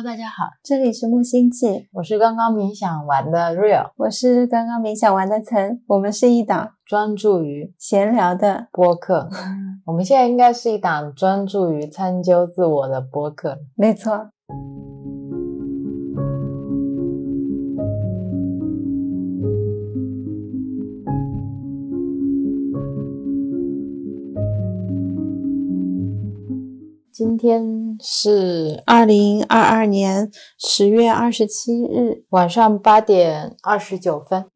Hello，大家好，这里是木星记，我是刚刚冥想完的 Real，我是刚刚冥想完的岑，我们是一档专注于闲聊的播客。我们现在应该是一档专注于参究自我的播客。没错。今天是二零二二年十月二十七日晚上八点二十九分。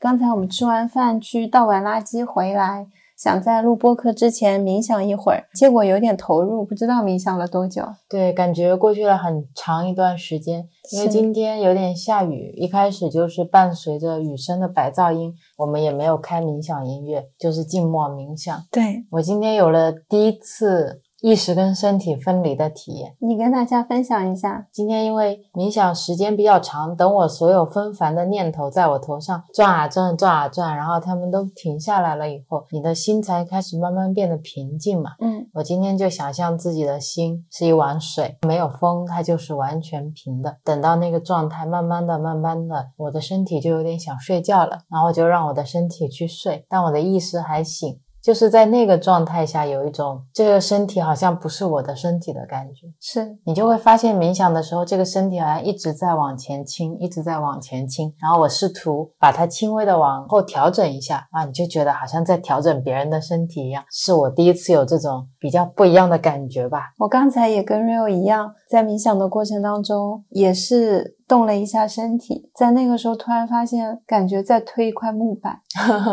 刚才我们吃完饭去倒完垃圾回来。想在录播课之前冥想一会儿，结果有点投入，不知道冥想了多久。对，感觉过去了很长一段时间，因为今天有点下雨，一开始就是伴随着雨声的白噪音，我们也没有开冥想音乐，就是静默冥想。对我今天有了第一次。意识跟身体分离的体验，你跟大家分享一下。今天因为冥想时间比较长，等我所有纷繁的念头在我头上转啊转，转啊转，然后他们都停下来了以后，你的心才开始慢慢变得平静嘛。嗯，我今天就想象自己的心是一碗水，没有风，它就是完全平的。等到那个状态，慢慢的、慢慢的，我的身体就有点想睡觉了，然后就让我的身体去睡，但我的意识还醒。就是在那个状态下，有一种这个身体好像不是我的身体的感觉，是你就会发现冥想的时候，这个身体好像一直在往前倾，一直在往前倾。然后我试图把它轻微的往后调整一下啊，你就觉得好像在调整别人的身体一样。是我第一次有这种比较不一样的感觉吧。我刚才也跟 Rio 一样，在冥想的过程当中也是。动了一下身体，在那个时候突然发现，感觉在推一块木板，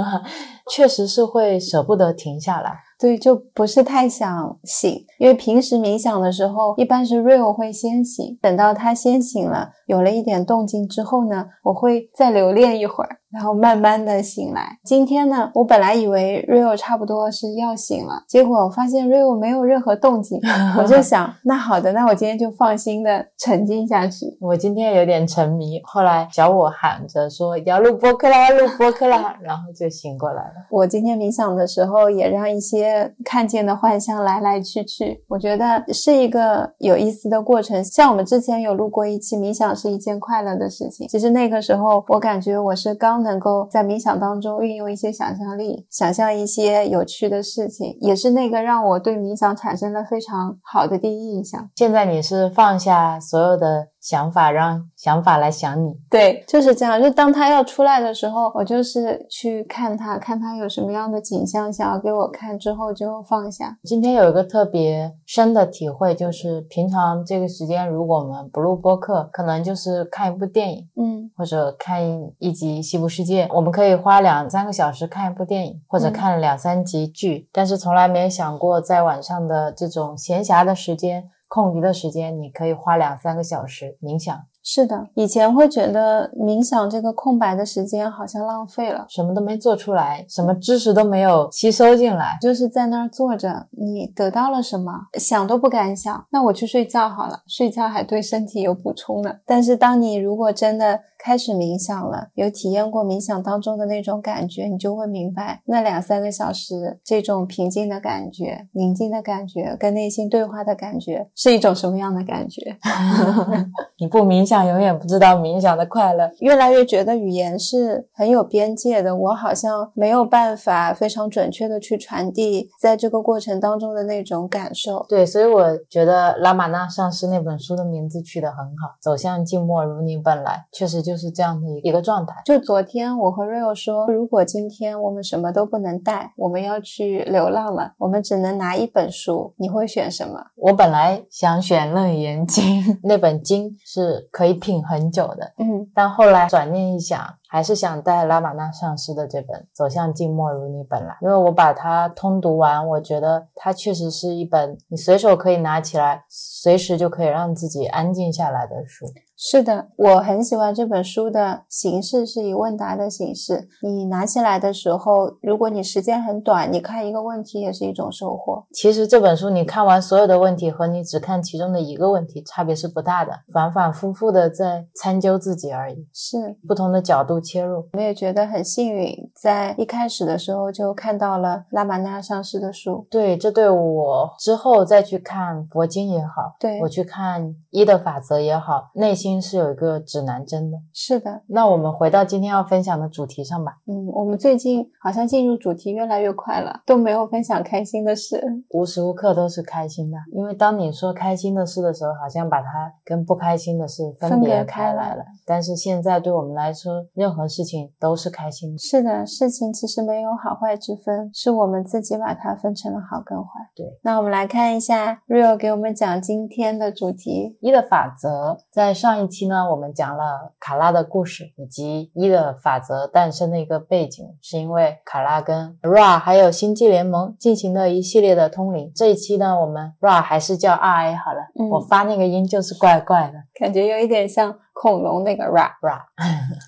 确实是会舍不得停下来。对，就不是太想醒，因为平时冥想的时候，一般是 Real 会先醒，等到他先醒了，有了一点动静之后呢，我会再留恋一会儿。然后慢慢的醒来。今天呢，我本来以为 Rio 差不多是要醒了，结果我发现 Rio 没有任何动静，我就想，那好的，那我今天就放心的沉浸下去。我今天有点沉迷，后来小我喊着说要录播客啦，录播客啦，然后就醒过来了。我今天冥想的时候，也让一些看见的幻象来来去去，我觉得是一个有意思的过程。像我们之前有录过一期冥想是一件快乐的事情，其实那个时候我感觉我是刚。能够在冥想当中运用一些想象力，想象一些有趣的事情，也是那个让我对冥想产生了非常好的第一印象。现在你是放下所有的。想法让想法来想你，对，就是这样。就当他要出来的时候，我就是去看他，看他有什么样的景象想要给我看，之后就放下。今天有一个特别深的体会，就是平常这个时间，如果我们不录播客，可能就是看一部电影，嗯，或者看一集《西部世界》，我们可以花两三个小时看一部电影，或者看两三集剧，但是从来没有想过在晚上的这种闲暇的时间。空余的时间，你可以花两三个小时冥想。是的，以前会觉得冥想这个空白的时间好像浪费了，什么都没做出来，什么知识都没有吸收进来，就是在那儿坐着，你得到了什么？想都不敢想。那我去睡觉好了，睡觉还对身体有补充呢。但是当你如果真的开始冥想了，有体验过冥想当中的那种感觉，你就会明白，那两三个小时这种平静的感觉、宁静的感觉、跟内心对话的感觉是一种什么样的感觉？你不冥想。想永远不知道冥想的快乐，越来越觉得语言是很有边界的，我好像没有办法非常准确的去传递在这个过程当中的那种感受。对，所以我觉得拉玛那上师那本书的名字取得很好，走向静默如你本来，确实就是这样的一个状态。就昨天我和 Rio 说，如果今天我们什么都不能带，我们要去流浪了，我们只能拿一本书，你会选什么？我本来想选《楞严经》，那本经是可。可以品很久的，嗯，但后来转念一想。还是想带拉玛那上师的这本《走向静默如你本来》，因为我把它通读完，我觉得它确实是一本你随手可以拿起来，随时就可以让自己安静下来的书。是的，我很喜欢这本书的形式，是以问答的形式。你拿起来的时候，如果你时间很短，你看一个问题也是一种收获。其实这本书你看完所有的问题和你只看其中的一个问题差别是不大的，反反复复的在参究自己而已，是不同的角度切入。我也觉得很幸运，在一开始的时候就看到了拉玛那上师的书。对，这对我之后再去看佛经也好，对我去看一的法则也好，内心是有一个指南针的。是的，那我们回到今天要分享的主题上吧。嗯，我们最近好像进入主题越来越快了，都没有分享开心的事。无时无刻都是开心的，因为当你说开心的事的时候，好像把它跟不开心的事分分别开来开来了。但是现在对我们来说，任何事情都是开心的。是的，事情其实没有好坏之分，是我们自己把它分成了好跟坏。对，那我们来看一下 Rio 给我们讲今天的主题。一的法则，在上一期呢，我们讲了卡拉的故事，以及一的法则诞生的一个背景，是因为卡拉跟 Ra 还有星际联盟进行了一系列的通灵。这一期呢，我们 Ra 还是叫 RA 好了，嗯我发那个音就是怪怪的。感觉有一点像恐龙那个 ra。Ra，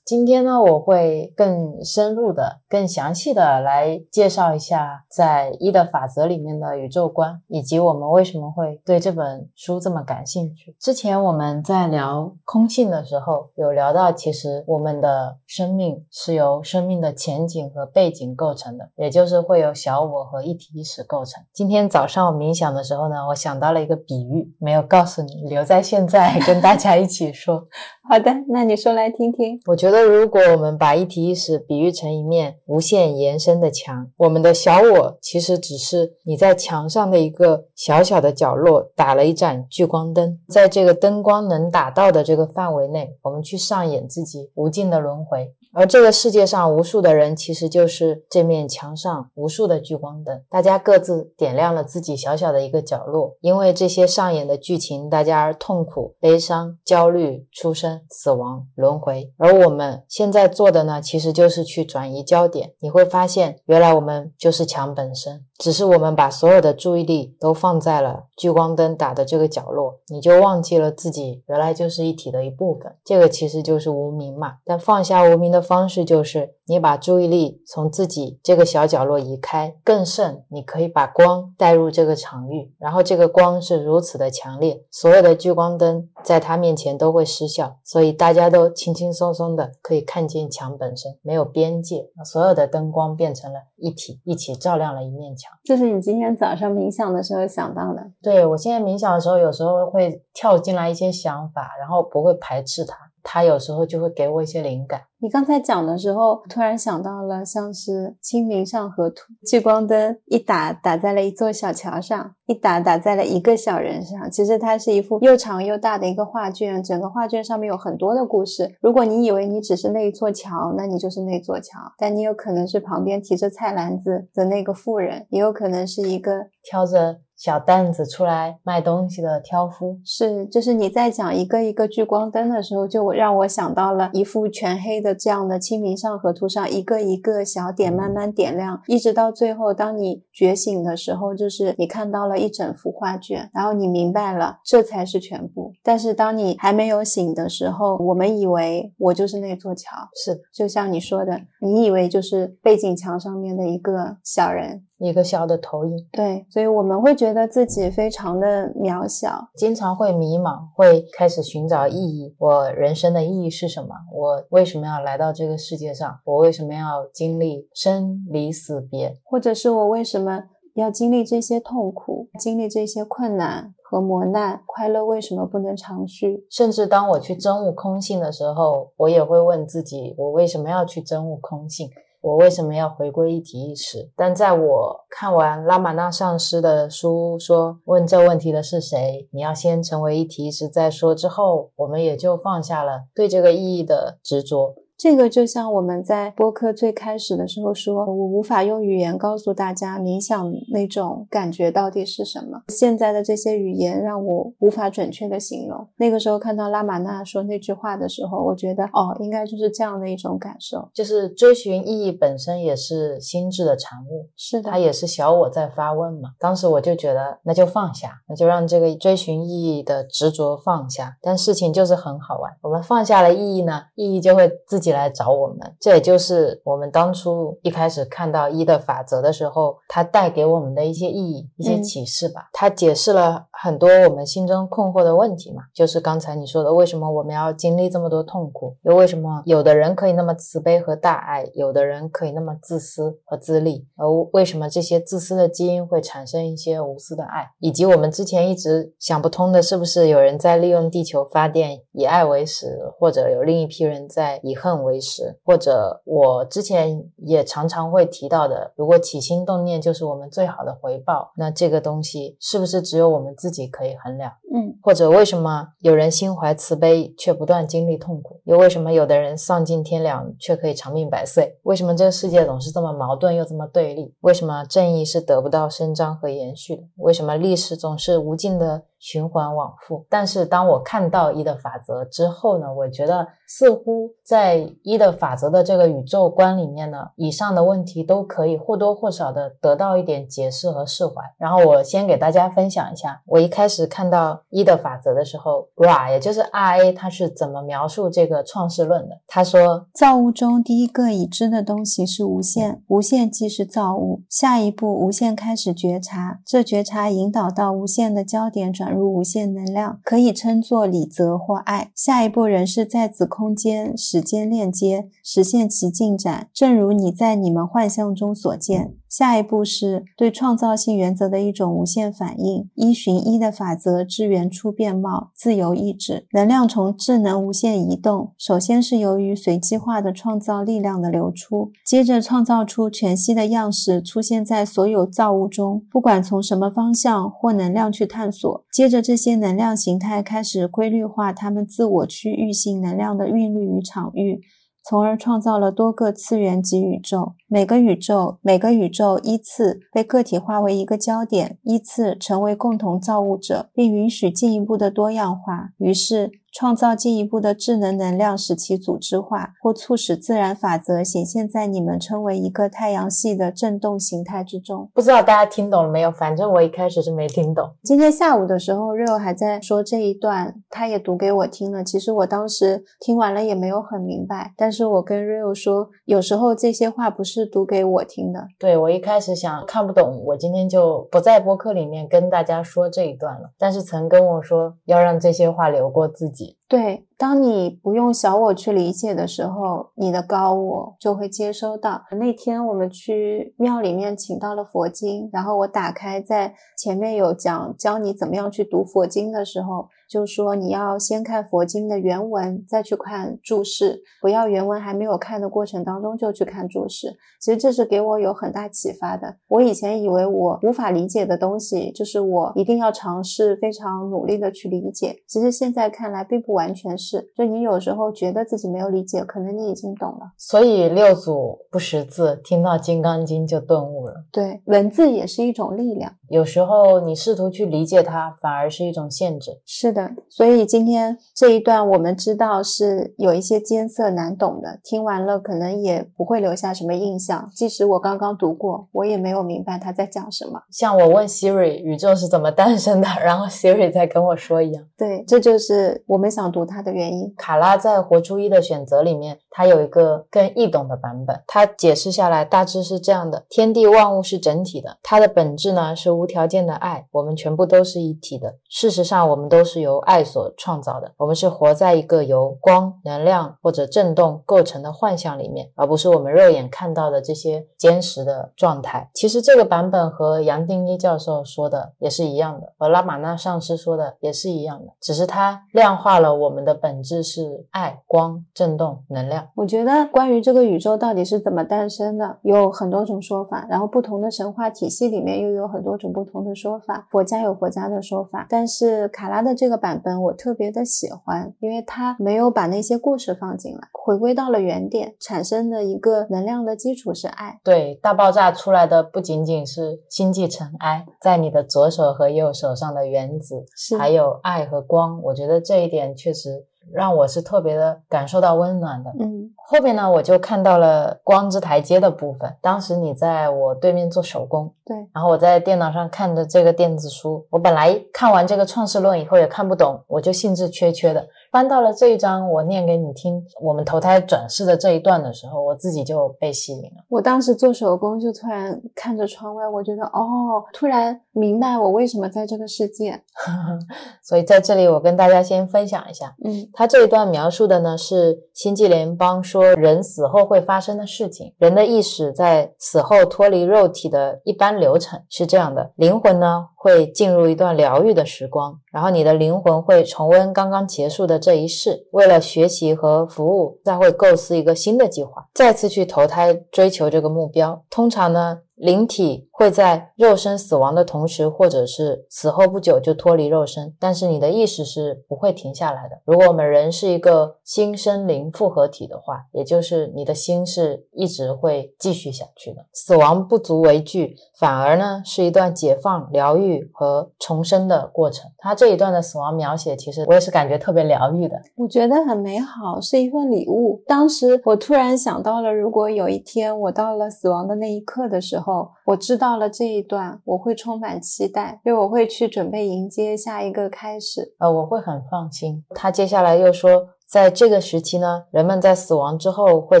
今天呢，我会更深入的、更详细的来介绍一下在一的法则里面的宇宙观，以及我们为什么会对这本书这么感兴趣。之前我们在聊空性的时候，有聊到，其实我们的生命是由生命的前景和背景构成的，也就是会有小我和一体意识构成。今天早上我冥想的时候呢，我想到了一个比喻，没有告诉你，留在现在 跟大家一起说。好的，那你说来听听。我觉得，如果我们把一体意识比喻成一面无限延伸的墙，我们的小我其实只是你在墙上的一个小小的角落打了一盏聚光灯，在这个灯光能打到的这个范围内，我们去上演自己无尽的轮回。而这个世界上无数的人，其实就是这面墙上无数的聚光灯，大家各自点亮了自己小小的一个角落。因为这些上演的剧情，大家而痛苦、悲伤、焦虑、出生、死亡、轮回。而我们现在做的呢，其实就是去转移焦点。你会发现，原来我们就是墙本身，只是我们把所有的注意力都放在了聚光灯打的这个角落，你就忘记了自己原来就是一体的一部分。这个其实就是无名嘛。但放下无名的方式就是，你把注意力从自己这个小角落移开，更甚，你可以把光带入这个场域，然后这个光是如此的强烈，所有的聚光灯在他面前都会失效，所以大家都轻轻松松的可以看见墙本身，没有边界，所有的灯光变成了一体，一起照亮了一面墙。这是你今天早上冥想的时候想到的。对我现在冥想的时候，有时候会跳进来一些想法，然后不会排斥它，它有时候就会给我一些灵感。你刚才讲的时候，突然想到了像是《清明上河图》，聚光灯一打打在了一座小桥上，一打打在了一个小人上。其实它是一幅又长又大的一个画卷，整个画卷上面有很多的故事。如果你以为你只是那一座桥，那你就是那座桥，但你有可能是旁边提着菜篮子的那个妇人，也有可能是一个挑着小担子出来卖东西的挑夫，是，就是你在讲一个一个聚光灯的时候，就让我想到了一幅全黑的这样的《清明上河图》上，一个一个小点慢慢点亮，一直到最后，当你觉醒的时候，就是你看到了一整幅画卷，然后你明白了这才是全部。但是当你还没有醒的时候，我们以为我就是那座桥，是就像你说的，你以为就是背景墙上面的一个小人，一个小的投影。对，所以我们会觉得自己非常的渺小，经常会迷茫，会开始寻找意义。我人生的意义是什么？我为什么要来到这个世界上？我为什么要经历生离死别？或者是我为什么要经历这些痛苦，经历这些困难和磨难？快乐为什么不能长续？甚至当我去真悟空性的时候，我也会问自己：我为什么要去真悟空性？我为什么要回归一体意识？但在我看完拉玛那上师的书说问这问题的是谁，你要先成为一体意识再说之后，我们也就放下了对这个意义的执着。这个就像我们在播客最开始的时候说，我无法用语言告诉大家冥想那种感觉到底是什么。现在的这些语言让我无法准确的形容。那个时候看到拉玛纳说那句话的时候，我觉得哦，应该就是这样的一种感受，就是追寻意义本身也是心智的产物，是的，它也是小我在发问嘛。当时我就觉得，那就放下，那就让这个追寻意义的执着放下。但事情就是很好玩，我们放下了意义呢，意义就会自己来找我们。这也就是我们当初一开始看到一的法则的时候，它带给我们的一些意义、一些启示吧。它解释了很多我们心中困惑的问题嘛，就是刚才你说的，为什么我们要经历这么多痛苦？又为什么有的人可以那么慈悲和大爱，有的人可以那么自私和自利？而为什么这些自私的基因会产生一些无私的爱？以及我们之前一直想不通的，是不是有人在利用地球发电，以爱为食，或者有另一批人在以恨为食？或者我之前也常常会提到的，如果起心动念就是我们最好的回报，那这个东西是不是只有我们自己可以衡量？嗯，或者为什么有人心怀慈悲却不断经历痛苦？又为什么有的人丧尽天良却可以长命百岁？为什么这个世界总是这么矛盾又这么对立？为什么正义是得不到伸张和延续的？为什么历史总是无尽的？循环往复，但是当我看到一的法则之后呢，我觉得似乎在一的法则的这个宇宙观里面呢，以上的问题都可以或多或少的得到一点解释和释怀。然后我先给大家分享一下，我一开始看到一的法则的时候，R 也就是 R A，他是怎么描述这个创世论的？他说，造物中第一个已知的东西是无限，无限即是造物。下一步，无限开始觉察，这觉察引导到无限的焦点转。如无限能量，可以称作理则或爱。下一步仍是在子空间、时间链接，实现其进展。正如你在你们幻象中所见。下一步是对创造性原则的一种无限反应，依循一的法则之原初变貌，自由意志，能量从智能无限移动。首先是由于随机化的创造力量的流出，接着创造出全息的样式出现在所有造物中，不管从什么方向或能量去探索。接着这些能量形态开始规律化它们自我区域性能量的韵律与场域。从而创造了多个次元及宇宙，每个宇宙每个宇宙依次被个体化为一个焦点，依次成为共同造物者，并允许进一步的多样化。于是。创造进一步的智能能量，使其组织化，或促使自然法则显现在你们称为一个太阳系的振动形态之中。不知道大家听懂了没有？反正我一开始是没听懂。今天下午的时候，Rio 还在说这一段，他也读给我听了。其实我当时听完了也没有很明白，但是我跟 Rio 说，有时候这些话不是读给我听的。对我一开始想看不懂，我今天就不在播客里面跟大家说这一段了。但是曾跟我说要让这些话流过自己。对，当你不用小我去理解的时候，你的高我就会接收到。那天我们去庙里面请到了佛经，然后我打开在前面有讲教你怎么样去读佛经的时候。就说你要先看佛经的原文，再去看注释，不要原文还没有看的过程当中就去看注释。其实这是给我有很大启发的。我以前以为我无法理解的东西，就是我一定要尝试非常努力的去理解。其实现在看来并不完全是，就你有时候觉得自己没有理解，可能你已经懂了。所以六祖不识字，听到《金刚经》就顿悟了。对，文字也是一种力量。有时候你试图去理解它，反而是一种限制。是的。所以今天这一段我们知道是有一些艰涩难懂的，听完了可能也不会留下什么印象。即使我刚刚读过，我也没有明白他在讲什么。像我问 Siri 宇宙是怎么诞生的，然后 Siri 在跟我说一样。对，这就是我们想读它的原因。卡拉在《活出一的选择》里面，它有一个更易懂的版本。它解释下来大致是这样的：天地万物是整体的，它的本质呢是无条件的爱，我们全部都是一体的。事实上，我们都是由爱。所创造的，我们是活在一个由光、能量或者振动构成的幻象里面，而不是我们肉眼看到的这些坚实的状态。其实这个版本和杨定一教授说的也是一样的，和拉玛那上师说的也是一样的，只是它量化了我们的本质是爱、光、振动、能量。样。我觉得关于这个宇宙到底是怎么诞生的，有很多种说法，然后不同的神话体系里面又有很多种不同的说法。佛家有佛家的说法，但是卡拉的这个版本我特别的喜欢，因为它没有把那些故事放进来，回归到了原点，产生的一个能量的基础是爱。对，大爆炸出来的不仅仅是星际尘埃，在你的左手和右手上的原子，是还有爱和光。我觉得这一点确实让我是特别的感受到温暖的。嗯后面呢，我就看到了光之台阶的部分。当时你在我对面做手工，对，然后我在电脑上看着这个电子书。我本来看完这个《创世论》以后也看不懂，我就兴致缺缺的翻到了这一章，我念给你听。我们投胎转世的这一段的时候，我自己就被吸引了。我当时做手工就突然看着窗外，我觉得哦，突然明白我为什么在这个世界。所以在这里，我跟大家先分享一下，嗯他这一段描述的呢是星际联邦说人死后会发生的事情。人的意识在死后脱离肉体的一般流程是这样的：灵魂呢会进入一段疗愈的时光，然后你的灵魂会重温刚刚结束的这一世，为了学习和服务，再会构思一个新的计划，再次去投胎追求这个目标。通常呢。灵体会在肉身死亡的同时，或者是死后不久就脱离肉身，但是你的意识是不会停下来的。如果我们人是一个心身灵复合体的话，也就是你的心是一直会继续下去的。死亡不足为惧，反而呢是一段解放、疗愈和重生的过程。他这一段的死亡描写，其实我也是感觉特别疗愈的。我觉得很美好，是一份礼物。当时我突然想到了，如果有一天我到了死亡的那一刻的时候，我知道了这一段，我会充满期待，因为我会去准备迎接下一个开始。呃，我会很放心。他接下来又说，在这个时期呢，人们在死亡之后会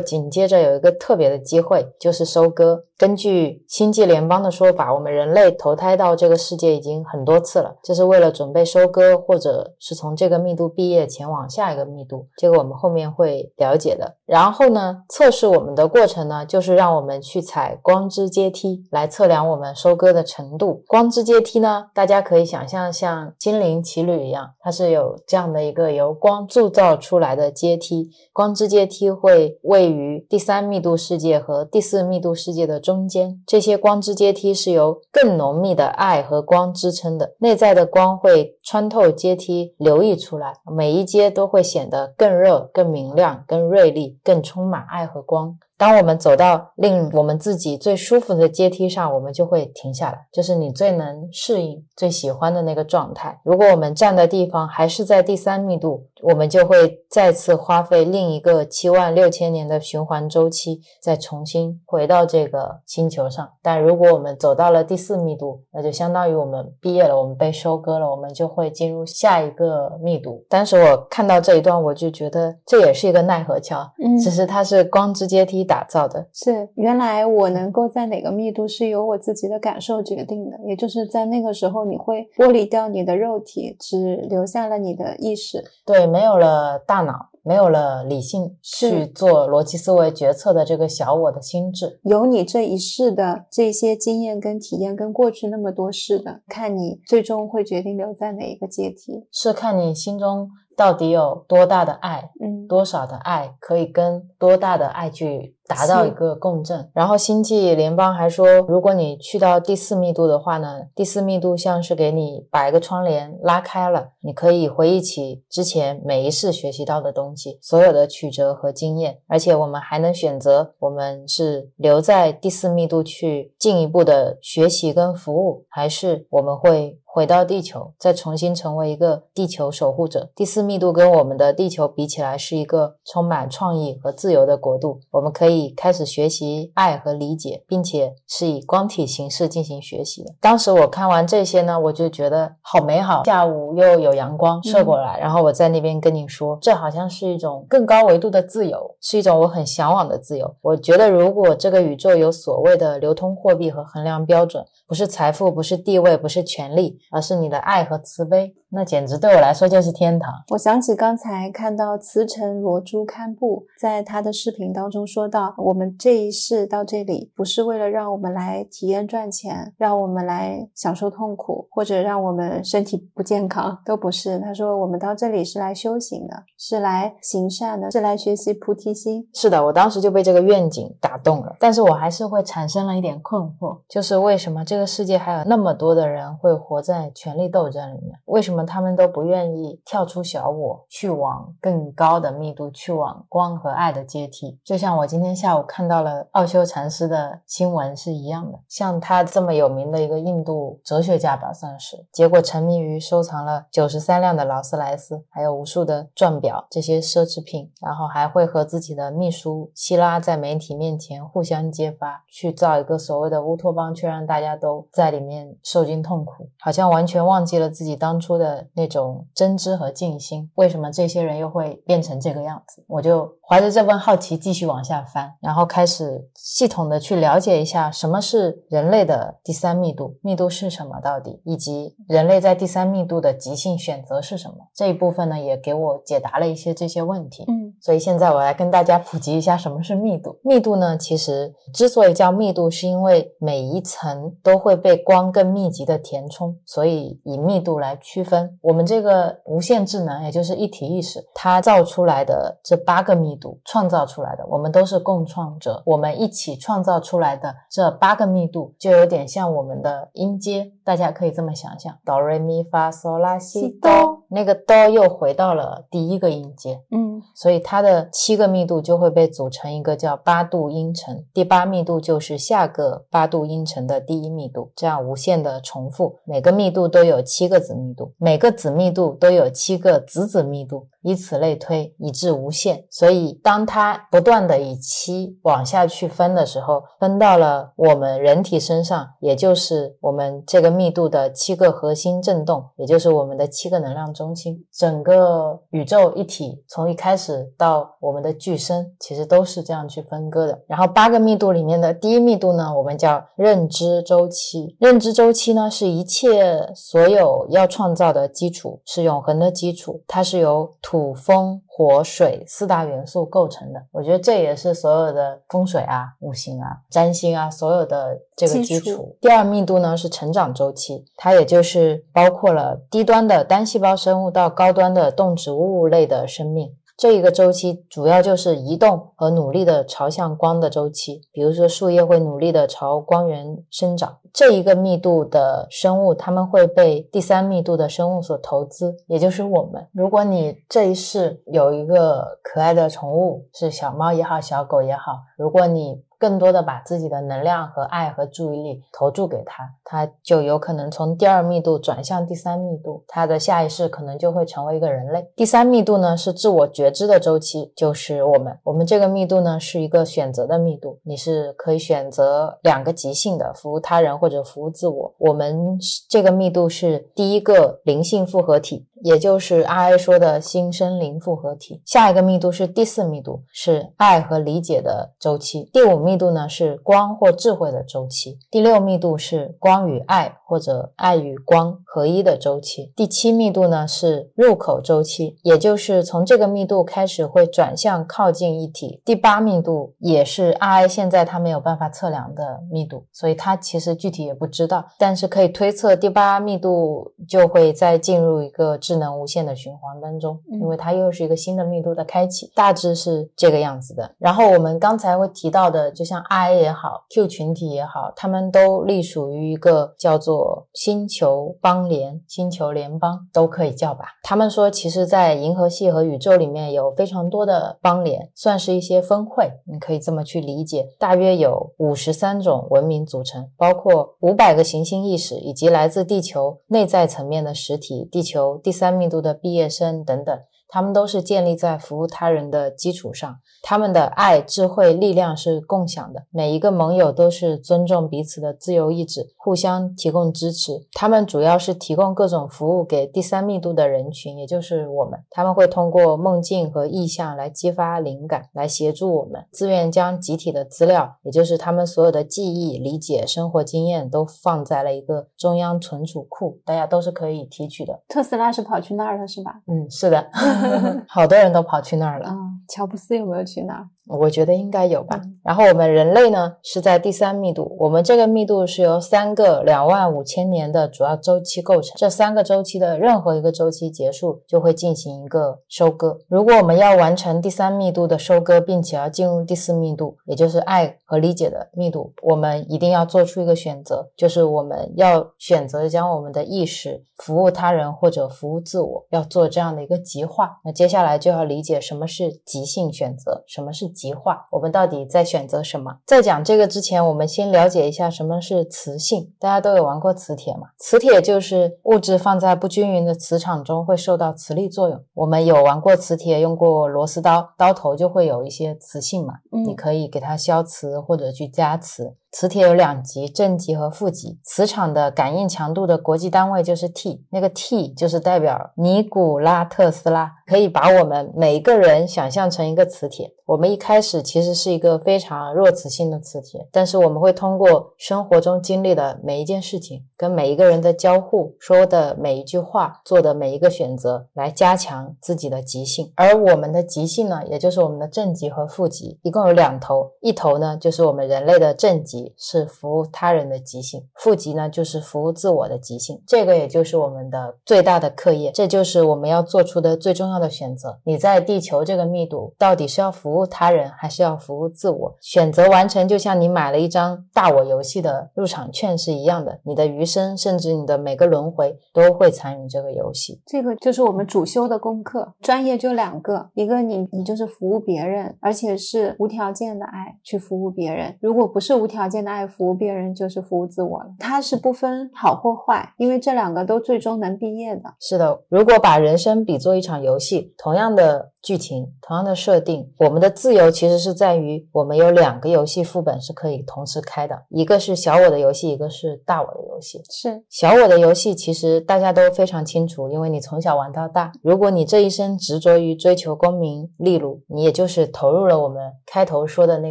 紧接着有一个特别的机会，就是收割。根据星际联邦的说法，我们人类投胎到这个世界已经很多次了，这是为了准备收割，或者是从这个密度毕业前往下一个密度。这个我们后面会了解的。然后呢，测试我们的过程呢，就是让我们去踩光之阶梯来测量我们收割的程度。光之阶梯呢，大家可以想象像精灵骑旅一样，它是有这样的一个由光铸造出来的阶梯。光之阶梯会位于第三密度世界和第四密度世界的中中间。这些光之阶梯是由更浓密的爱和光支撑的，内在的光会穿透阶梯流溢出来，每一阶都会显得更热、更明亮、更锐利、更充满爱和光。当我们走到令我们自己最舒服的阶梯上，我们就会停下来，就是你最能适应、最喜欢的那个状态。如果我们站的地方还是在第三密度，我们就会再次花费另一个七万六千年的循环周期，再重新回到这个星球上。但如果我们走到了第四密度，那就相当于我们毕业了，我们被收割了，我们就会进入下一个密度。当时我看到这一段，我就觉得这也是一个奈何桥，嗯只是它是光之阶梯打造的。是，原来我能够在哪个密度是由我自己的感受决定的，也就是在那个时候，你会剥离掉你的肉体，只留下了你的意识。对，没有了大脑，没有了理性去做逻辑思维决策的这个小我的心智。有你这一世的这些经验跟体验，跟过去那么多世的，看你最终会决定留在哪一个阶梯。是看你心中到底有多大的爱，嗯，多少的爱可以跟多大的爱去达到一个共振。然后星际联邦还说，如果你去到第四密度的话呢，第四密度像是给你把一个窗帘拉开了，你可以回忆起之前每一次学习到的东西，所有的曲折和经验，而且我们还能选择我们是留在第四密度去进一步的学习跟服务，还是我们会回到地球，再重新成为一个地球守护者。第四密度跟我们的地球比起来，是一个充满创意和自由的国度。我们可以开始学习爱和理解，并且是以光体形式进行学习的。当时我看完这些呢，我就觉得好美好。下午又有阳光射过来，然后我在那边跟你说，这好像是一种更高维度的自由，是一种我很向往的自由。我觉得，如果这个宇宙有所谓的流通货币和衡量标准，不是财富，不是地位，不是权利，而是你的爱和慈悲，那简直对我来说就是天堂。我想起刚才看到慈城罗珠堪布在他的视频当中说到，我们这一世到这里不是为了让我们来体验赚钱，让我们来享受痛苦，或者让我们身体不健康，都不是。他说我们到这里是来修行的，是来行善的，是来学习菩提心。是的，我当时就被这个愿景打动了，但是我还是会产生了一点困惑，就是为什么这个世界还有那么多的人会活在在权力斗争里面？为什么他们都不愿意跳出小我，去往更高的密度，去往光和爱的阶梯？就像我今天下午看到了奥修禅师的新闻是一样的，像他这么有名的一个印度哲学家吧，算是，结果沉迷于收藏了九十三辆的劳斯莱斯，还有无数的钻表这些奢侈品，然后还会和自己的秘书希拉在媒体面前互相揭发，去造一个所谓的乌托邦，却让大家都在里面受尽痛苦，好像完全忘记了自己当初的那种真知和静心。为什么这些人又会变成这个样子？我就怀着这份好奇继续往下翻，然后开始系统的去了解一下什么是人类的第三密度，密度是什么到底，以及人类在第三密度的即兴选择是什么。这一部分呢，也给我解答了一些这些问题。所以现在我来跟大家普及一下什么是密度。密度呢，其实之所以叫密度，是因为每一层都会被光更密集的填充，所以以密度来区分。我们这个无限智能，也就是一体意识，它造出来的这八个密度，创造出来的，我们都是共创者，我们一起创造出来的这八个密度，就有点像我们的音阶，大家可以这么想象：哆来咪发嗦拉西哆，那个哆又回到了第一个音阶。嗯所以它的七个密度就会被组成一个叫八度音程，第八密度就是下个八度音程的第一密度，这样无限的重复，每个密度都有七个子密度，每个子密度都有七个子子密度，以此类推，以至无限。所以当它不断的以七往下去分的时候，分到了我们人体身上，也就是我们这个密度的七个核心振动，也就是我们的七个能量中心，整个宇宙一体从一开始到我们的具身，其实都是这样去分割的。然后八个密度里面的第一密度呢，我们叫认知周期。认知周期呢，是一切所有要创造的基础，是永恒的基础，它是由土、风、火、水四大元素构成的。我觉得这也是所有的风水啊、五行啊、占星啊，所有的这个基基。础第二密度呢是成长周期，它也就是包括了低端的单细胞生物到高端的动植物类的生命。这一个周期主要就是移动和努力的朝向光的周期，比如说树叶会努力的朝光源生长。这一个密度的生物，他们会被第三密度的生物所投资，也就是我们。如果你这一世有一个可爱的宠物，是小猫也好，小狗也好，如果你更多的把自己的能量和爱和注意力投注给它，它就有可能从第二密度转向第三密度，它的下一世可能就会成为一个人类。第三密度呢是自我觉知的周期，就是我们，我们这个密度呢是一个选择的密度，你是可以选择两个极性的服务他人或者服务自我。我们这个密度是第一个灵性复合体。也就是阿埃说的新生灵复合体。下一个密度是第四密度，是爱和理解的周期。第五密度呢是光或智慧的周期。第六密度是光与爱或者爱与光合一的周期。第七密度呢是入口周期，也就是从这个密度开始会转向靠近一体。第八密度也是阿埃现在他没有办法测量的密度，所以他其实具体也不知道，但是可以推测第八密度就会再进入一个智能无限的循环当中，嗯因为它又是一个新的密度的开启，大致是这个样子的。然后我们刚才会提到的，就像 I 也好，Q 群体也好，他们都隶属于一个叫做星球邦联、星球联邦，都可以叫吧。他们说，其实，在银河系和宇宙里面有非常多的邦联，算是一些分会，你可以这么去理解。大约有五十三种文明组成，包括五百个行星意识，以及来自地球内在层面的实体、地球第三三密度的毕业生等等。他们都是建立在服务他人的基础上。他们的爱、智慧、力量是共享的，每一个盟友都是尊重彼此的自由意志，互相提供支持。他们主要是提供各种服务给第三密度的人群，也就是我们。他们会通过梦境和意象来激发灵感，来协助我们，自愿将集体的资料，也就是他们所有的记忆、理解、生活经验，都放在了一个中央存储库，大家都是可以提取的。特斯拉是跑去那儿了，是吧？嗯，是的，好多人都跑去那儿了。嗯，乔布斯有没有去那儿？我觉得应该有吧。然后我们人类呢是在第三密度，我们这个密度是由三个两万五千年的主要周期构成。这三个周期的任何一个周期结束，就会进行一个收割。如果我们要完成第三密度的收割，并且要进入第四密度，也就是爱和理解的密度，我们一定要做出一个选择，就是我们要选择将我们的意识服务他人或者服务自我，要做这样的一个极化。那接下来就要理解什么是即兴选择，什么是。极化，我们到底在选择什么？在讲这个之前，我们先了解一下什么是磁性。大家都有玩过磁铁嘛？磁铁就是物质放在不均匀的磁场中会受到磁力作用。我们有玩过磁铁，用过螺丝刀，刀头就会有一些磁性嘛。你可以给它消磁或者去加磁。磁铁有两极，正极和负极。磁场的感应强度的国际单位就是 T，那个 T 就是代表尼古拉特斯拉。可以把我们每一个人想象成一个磁铁。我们一开始其实是一个非常弱磁性的磁铁，但是我们会通过生活中经历的每一件事情，跟每一个人的交互，说的每一句话，做的每一个选择，来加强自己的极性。而我们的极性呢，也就是我们的正极和负极，一共有两头，一头呢就是我们人类的正极，是服务他人的极性；负极呢就是服务自我的极性。这个也就是我们的最大的课业，这就是我们要做出的最重要的选择。你在地球这个密度，到底是要服务？他人还是要服务自我，选择完成，就像你买了一张大我游戏的入场券是一样的。你的余生，甚至你的每个轮回，都会参与这个游戏。这个就是我们主修的功课，专业就两个，一个你你就是服务别人，而且是无条件的爱去服务别人。如果不是无条件的爱服务别人，就是服务自我了。它是不分好或坏，因为这两个都最终能毕业的。是的，如果把人生比作一场游戏，同样的。剧情同样的设定，我们的自由其实是在于我们有两个游戏副本是可以同时开的，一个是小我的游戏，一个是大我的游戏。是小我的游戏，其实大家都非常清楚，因为你从小玩到大。如果你这一生执着于追求功名利禄，你也就是投入了我们开头说的那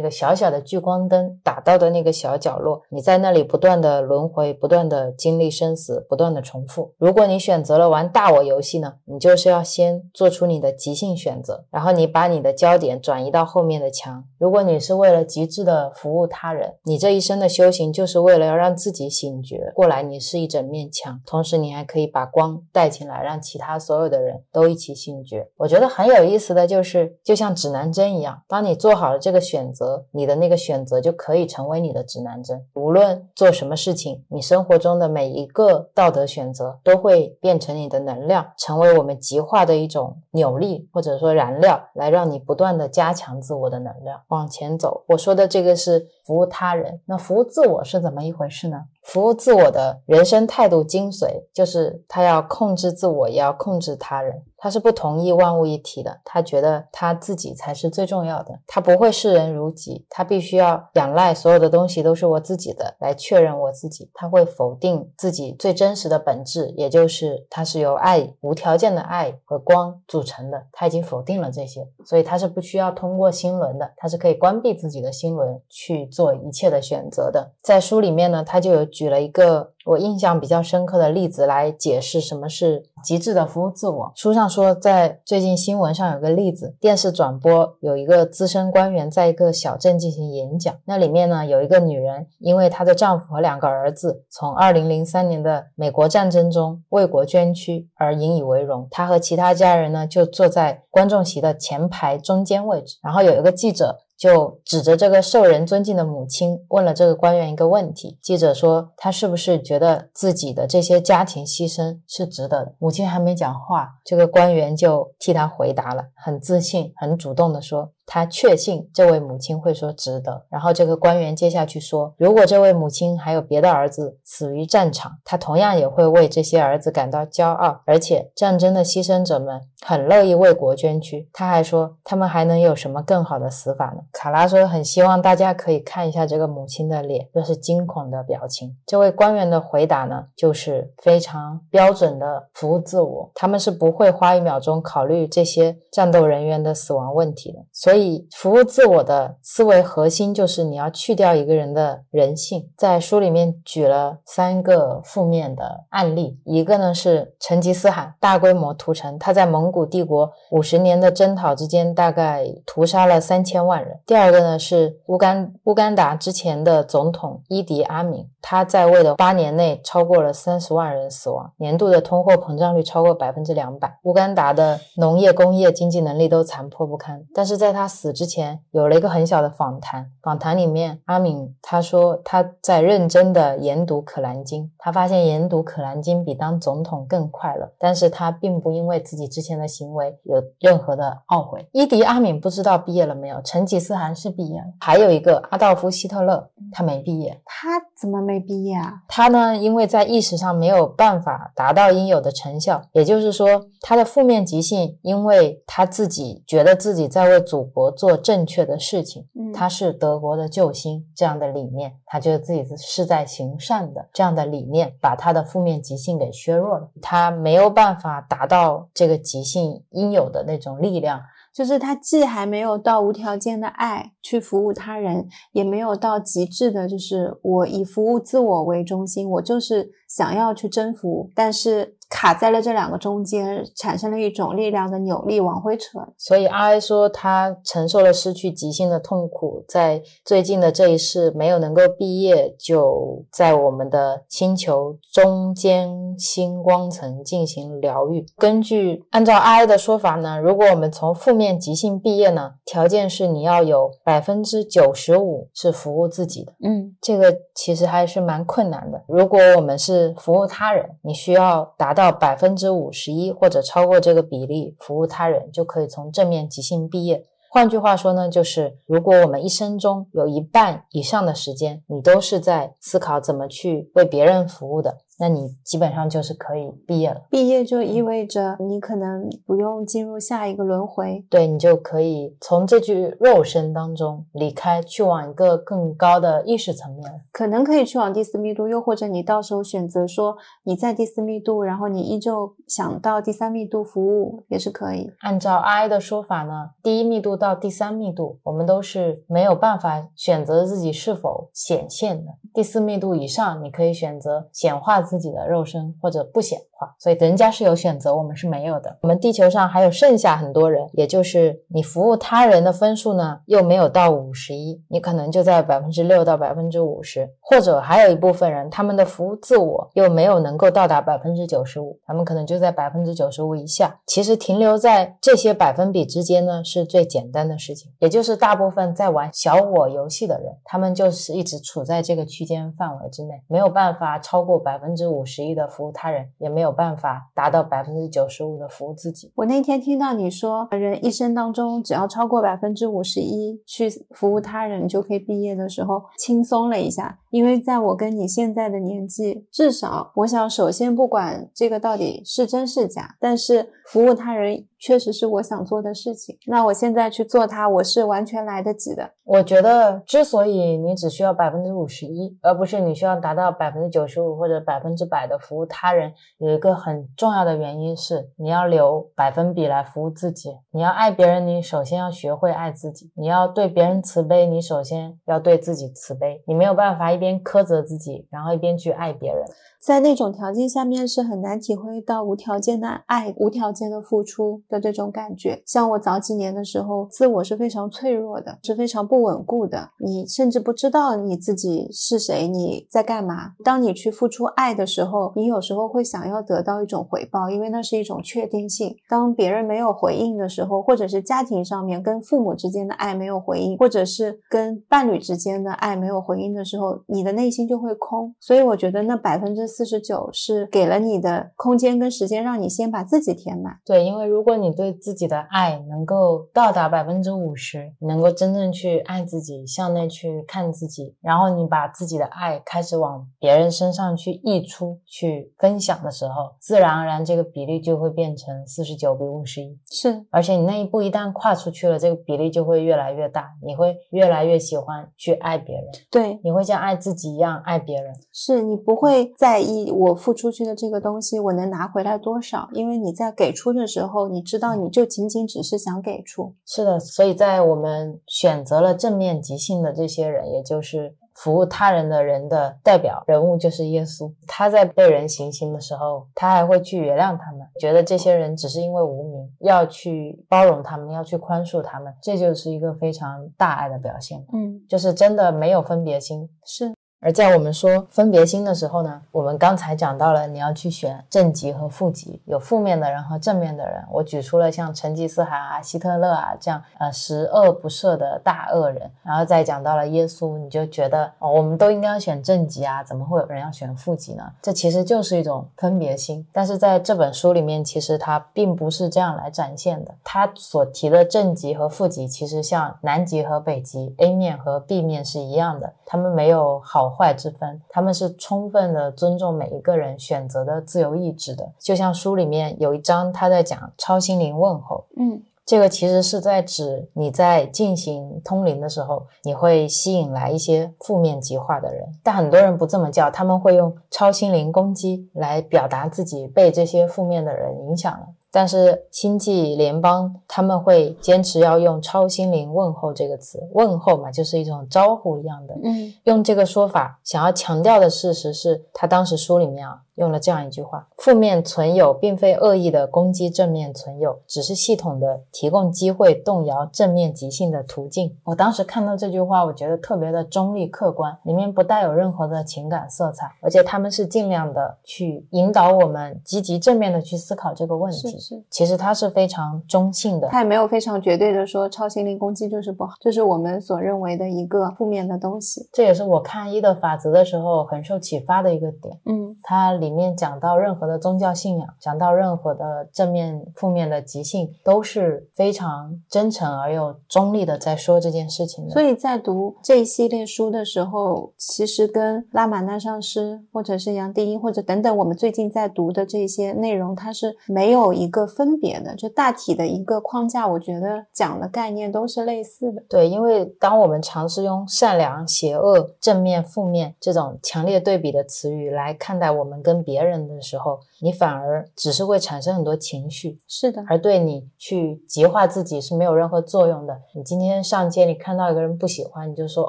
个小小的聚光灯打到的那个小角落，你在那里不断的轮回，不断的经历生死，不断的重复。如果你选择了玩大我游戏呢，你就是要先做出你的即兴选择。然后你把你的焦点转移到后面的墙。如果你是为了极致的服务他人，你这一生的修行就是为了要让自己醒觉过来，你是一整面墙。同时，你还可以把光带进来，让其他所有的人都一起醒觉。我觉得很有意思的就是，就像指南针一样，当你做好了这个选择，你的那个选择就可以成为你的指南针。无论做什么事情，你生活中的每一个道德选择都会变成你的能量，成为我们极化的一种扭力，或者说。燃料来让你不断的加强自我的能量往前走。我说的这个是服务他人，那服务自我是怎么一回事呢？服务自我的人生态度精髓就是他要控制自我，也要控制他人。他是不同意万物一体的，他觉得他自己才是最重要的，他不会视人如己，他必须要仰赖所有的东西都是我自己的来确认我自己。他会否定自己最真实的本质，也就是他是由爱、无条件的爱和光组成的。他已经否定了这些，所以他是不需要通过心轮的，他是可以关闭自己的心轮去做一切的选择的。在书里面呢，他就有举了一个。我印象比较深刻的例子来解释什么是极致的服务自我。书上说，在最近新闻上有个例子，电视转播有一个资深官员在一个小镇进行演讲，那里面呢有一个女人，因为她的丈夫和两个儿子从2003年的美国战争中为国捐躯而引以为荣，她和其他家人呢就坐在观众席的前排中间位置，然后有一个记者。就指着这个受人尊敬的母亲问了这个官员一个问题。记者说：“他是不是觉得自己的这些家庭牺牲是值得的？”母亲还没讲话，这个官员就替他回答了，很自信、很主动的说：“他确信这位母亲会说值得。然后这个官员接下去说，如果这位母亲还有别的儿子死于战场，他同样也会为这些儿子感到骄傲，而且战争的牺牲者们很乐意为国捐躯。他还说，他们还能有什么更好的死法呢？卡拉说，很希望大家可以看一下这个母亲的脸，这是惊恐的表情。这位官员的回答呢，就是非常标准的服务自我，他们是不会花一秒钟考虑这些战斗人员的死亡问题的。所所以，服务自我的思维核心就是你要去掉一个人的人性。在书里面举了三个负面的案例，一个呢是成吉思汗大规模屠城，他在蒙古帝国五十年的征讨之间，大概屠杀了三千万人。第二个呢是乌干乌干达之前的总统伊迪阿敏，他在位的八年内超过了三十万人死亡，年度的通货膨胀率超过百分之两百，乌干达的农业、工业、经济能力都残破不堪。但是在他死之前，有了一个很小的访谈，访谈里面阿敏他说他在认真的研读《可兰经》，他发现研读《可兰经》比当总统更快乐，但是他并不因为自己之前的行为有任何的懊悔。伊迪阿敏不知道毕业了没有，成吉思汗是毕业了，还有一个阿道夫希特勒，他没毕业。他怎么没毕业啊？他呢，因为在意识上没有办法达到应有的成效，也就是说，他的负面极性，因为他自己觉得自己在为祖国做正确的事情，嗯他是德国的救星这样的理念，他觉得自己是在行善的这样的理念，把他的负面极性给削弱了，他没有办法达到这个极性应有的那种力量。就是他既还没有到无条件的爱去服务他人，也没有到极致的，就是我以服务自我为中心，我就是想要去征服，但是卡在了这两个中间，产生了一种力量的扭力，往回扯。所以阿埃说，他承受了失去即兴的痛苦，在最近的这一世没有能够毕业，就在我们的星球中间星光层进行疗愈。根据按照阿埃的说法呢，如果我们从负面即兴毕业呢，条件是你要有百分之九十五是服务自己的。嗯，这个其实还是蛮困难的。如果我们是服务他人，你需要达到到百分之五十一或者超过这个比例服务他人，就可以从正面即兴毕业。换句话说呢，就是如果我们一生中有一半以上的时间，你都是在思考怎么去为别人服务的，那你基本上就是可以毕业了。毕业就意味着你可能不用进入下一个轮回。对你就可以从这具肉身当中离开，去往一个更高的意识层面。可能可以去往第四密度，又或者你到时候选择说你在第四密度，然后你依旧想到第三密度服务也是可以。按照 I 的说法呢，第一密度到第三密度，我们都是没有办法选择自己是否显现的。第四密度以上，你可以选择显化自自己的肉身，或者不显。所以人家是有选择，我们是没有的。我们地球上还有剩下很多人，也就是你服务他人的分数呢，又没有到五十一，你可能就在百分之六到百分之五十，或者还有一部分人，他们的服务自我又没有能够到达百分之九十五，他们可能就在百分之九十五以下。其实停留在这些百分比之间呢，是最简单的事情，也就是大部分在玩小我游戏的人，他们就是一直处在这个区间范围之内，没有办法超过百分之五十一的服务他人，也没有办法达到百分之九十五的服务自己。我那天听到你说，人一生当中只要超过百分之五十一去服务他人就可以毕业的时候，轻松了一下。因为在我跟你现在的年纪，至少我想首先不管这个到底是真是假，但是服务他人确实是我想做的事情。那我现在去做它，我是完全来得及的。我觉得，之所以你只需要百分之五十一，而不是你需要达到百分之九十五或者百分之百的服务他人，有一个很重要的原因是，你要留百分比来服务自己。你要爱别人，你首先要学会爱自己；你要对别人慈悲，你首先要对自己慈悲。你没有办法一边苛责自己，然后一边去爱别人。在那种条件下面，是很难体会到无条件的爱、无条件的付出的这种感觉。像我早几年的时候，自我是非常脆弱的，是非常不稳固的。你甚至不知道你自己是谁，你在干嘛。当你去付出爱的时候，你有时候会想要得到一种回报，因为那是一种确定性。当别人没有回应的时候，或者是家庭上面跟父母之间的爱没有回应，或者是跟伴侣之间的爱没有回应的时候，你的内心就会空。所以我觉得那百分之四十九是给了你的空间跟时间，让你先把自己填满。对，因为如果你对自己的爱能够到达百分之五十，能够真正去爱自己，向内去看自己，然后你把自己的爱开始往别人身上去溢出、去分享的时候，自然而然这个比例就会变成四十九比五十一。是，而且你那一步一旦跨出去了，这个比例就会越来越大，你会越来越喜欢去爱别人，对，你会像爱自己一样爱别人。是你不会在意我付出去的这个东西我能拿回来多少，因为你在给出的时候，你知道你就仅仅只是想给出。是的，所以在我们选择了正面即兴的这些人，也就是服务他人的人的代表人物，就是耶稣。他在被人行刑的时候，他还会去原谅他们，觉得这些人只是因为无名，要去包容他们，要去宽恕他们，这就是一个非常大爱的表现。嗯，就是真的没有分别心，是。而在我们说分别心的时候呢，我们刚才讲到了你要去选正极和负极，有负面的人和正面的人。我举出了像成吉思汗啊、希特勒啊这样呃十恶不赦的大恶人，然后再讲到了耶稣，你就觉得哦，我们都应该要选正极啊，怎么会有人要选负极呢？这其实就是一种分别心。但是在这本书里面，其实它并不是这样来展现的。他所提的正极和负极，其实像南极和北极，A 面和 B 面是一样的，他们没有好。坏之分，他们是充分的尊重每一个人选择的自由意志的。就像书里面有一章，他在讲超心灵问候，嗯，这个其实是在指你在进行通灵的时候，你会吸引来一些负面极化的人。但很多人不这么叫，他们会用超心灵攻击来表达自己被这些负面的人影响了。但是星际联邦他们会坚持要用“超心灵问候”这个词，问候嘛，就是一种招呼一样的。嗯，用这个说法，想要强调的事实是他当时书里面啊。用了这样一句话：负面存有并非恶意的攻击正面存有，只是系统的提供机会动摇正面即兴的途径。我当时看到这句话，我觉得特别的中立客观，里面不带有任何的情感色彩，而且他们是尽量的去引导我们积极正面的去思考这个问题。是是，其实它是非常中性的，他也没有非常绝对的说超心灵攻击就是不好，这是我们所认为的一个负面的东西。这也是我看一的法则的时候很受启发的一个点。嗯，它里面讲到。任何的宗教信仰，讲到任何的正面、负面的极性，都是非常真诚而又中立的在说这件事情的。所以在读这一系列书的时候，其实跟拉玛那上师，或者是杨定一，或者等等我们最近在读的这些内容，它是没有一个分别的，就大体的一个框架，我觉得讲的概念都是类似的。对，因为当我们尝试用善良、邪恶、正面、负面这种强烈对比的词语来看待我们跟别人的时，时候，你反而只是会产生很多情绪，是的，而对你去极化自己是没有任何作用的。你今天上街，你看到一个人不喜欢，你就说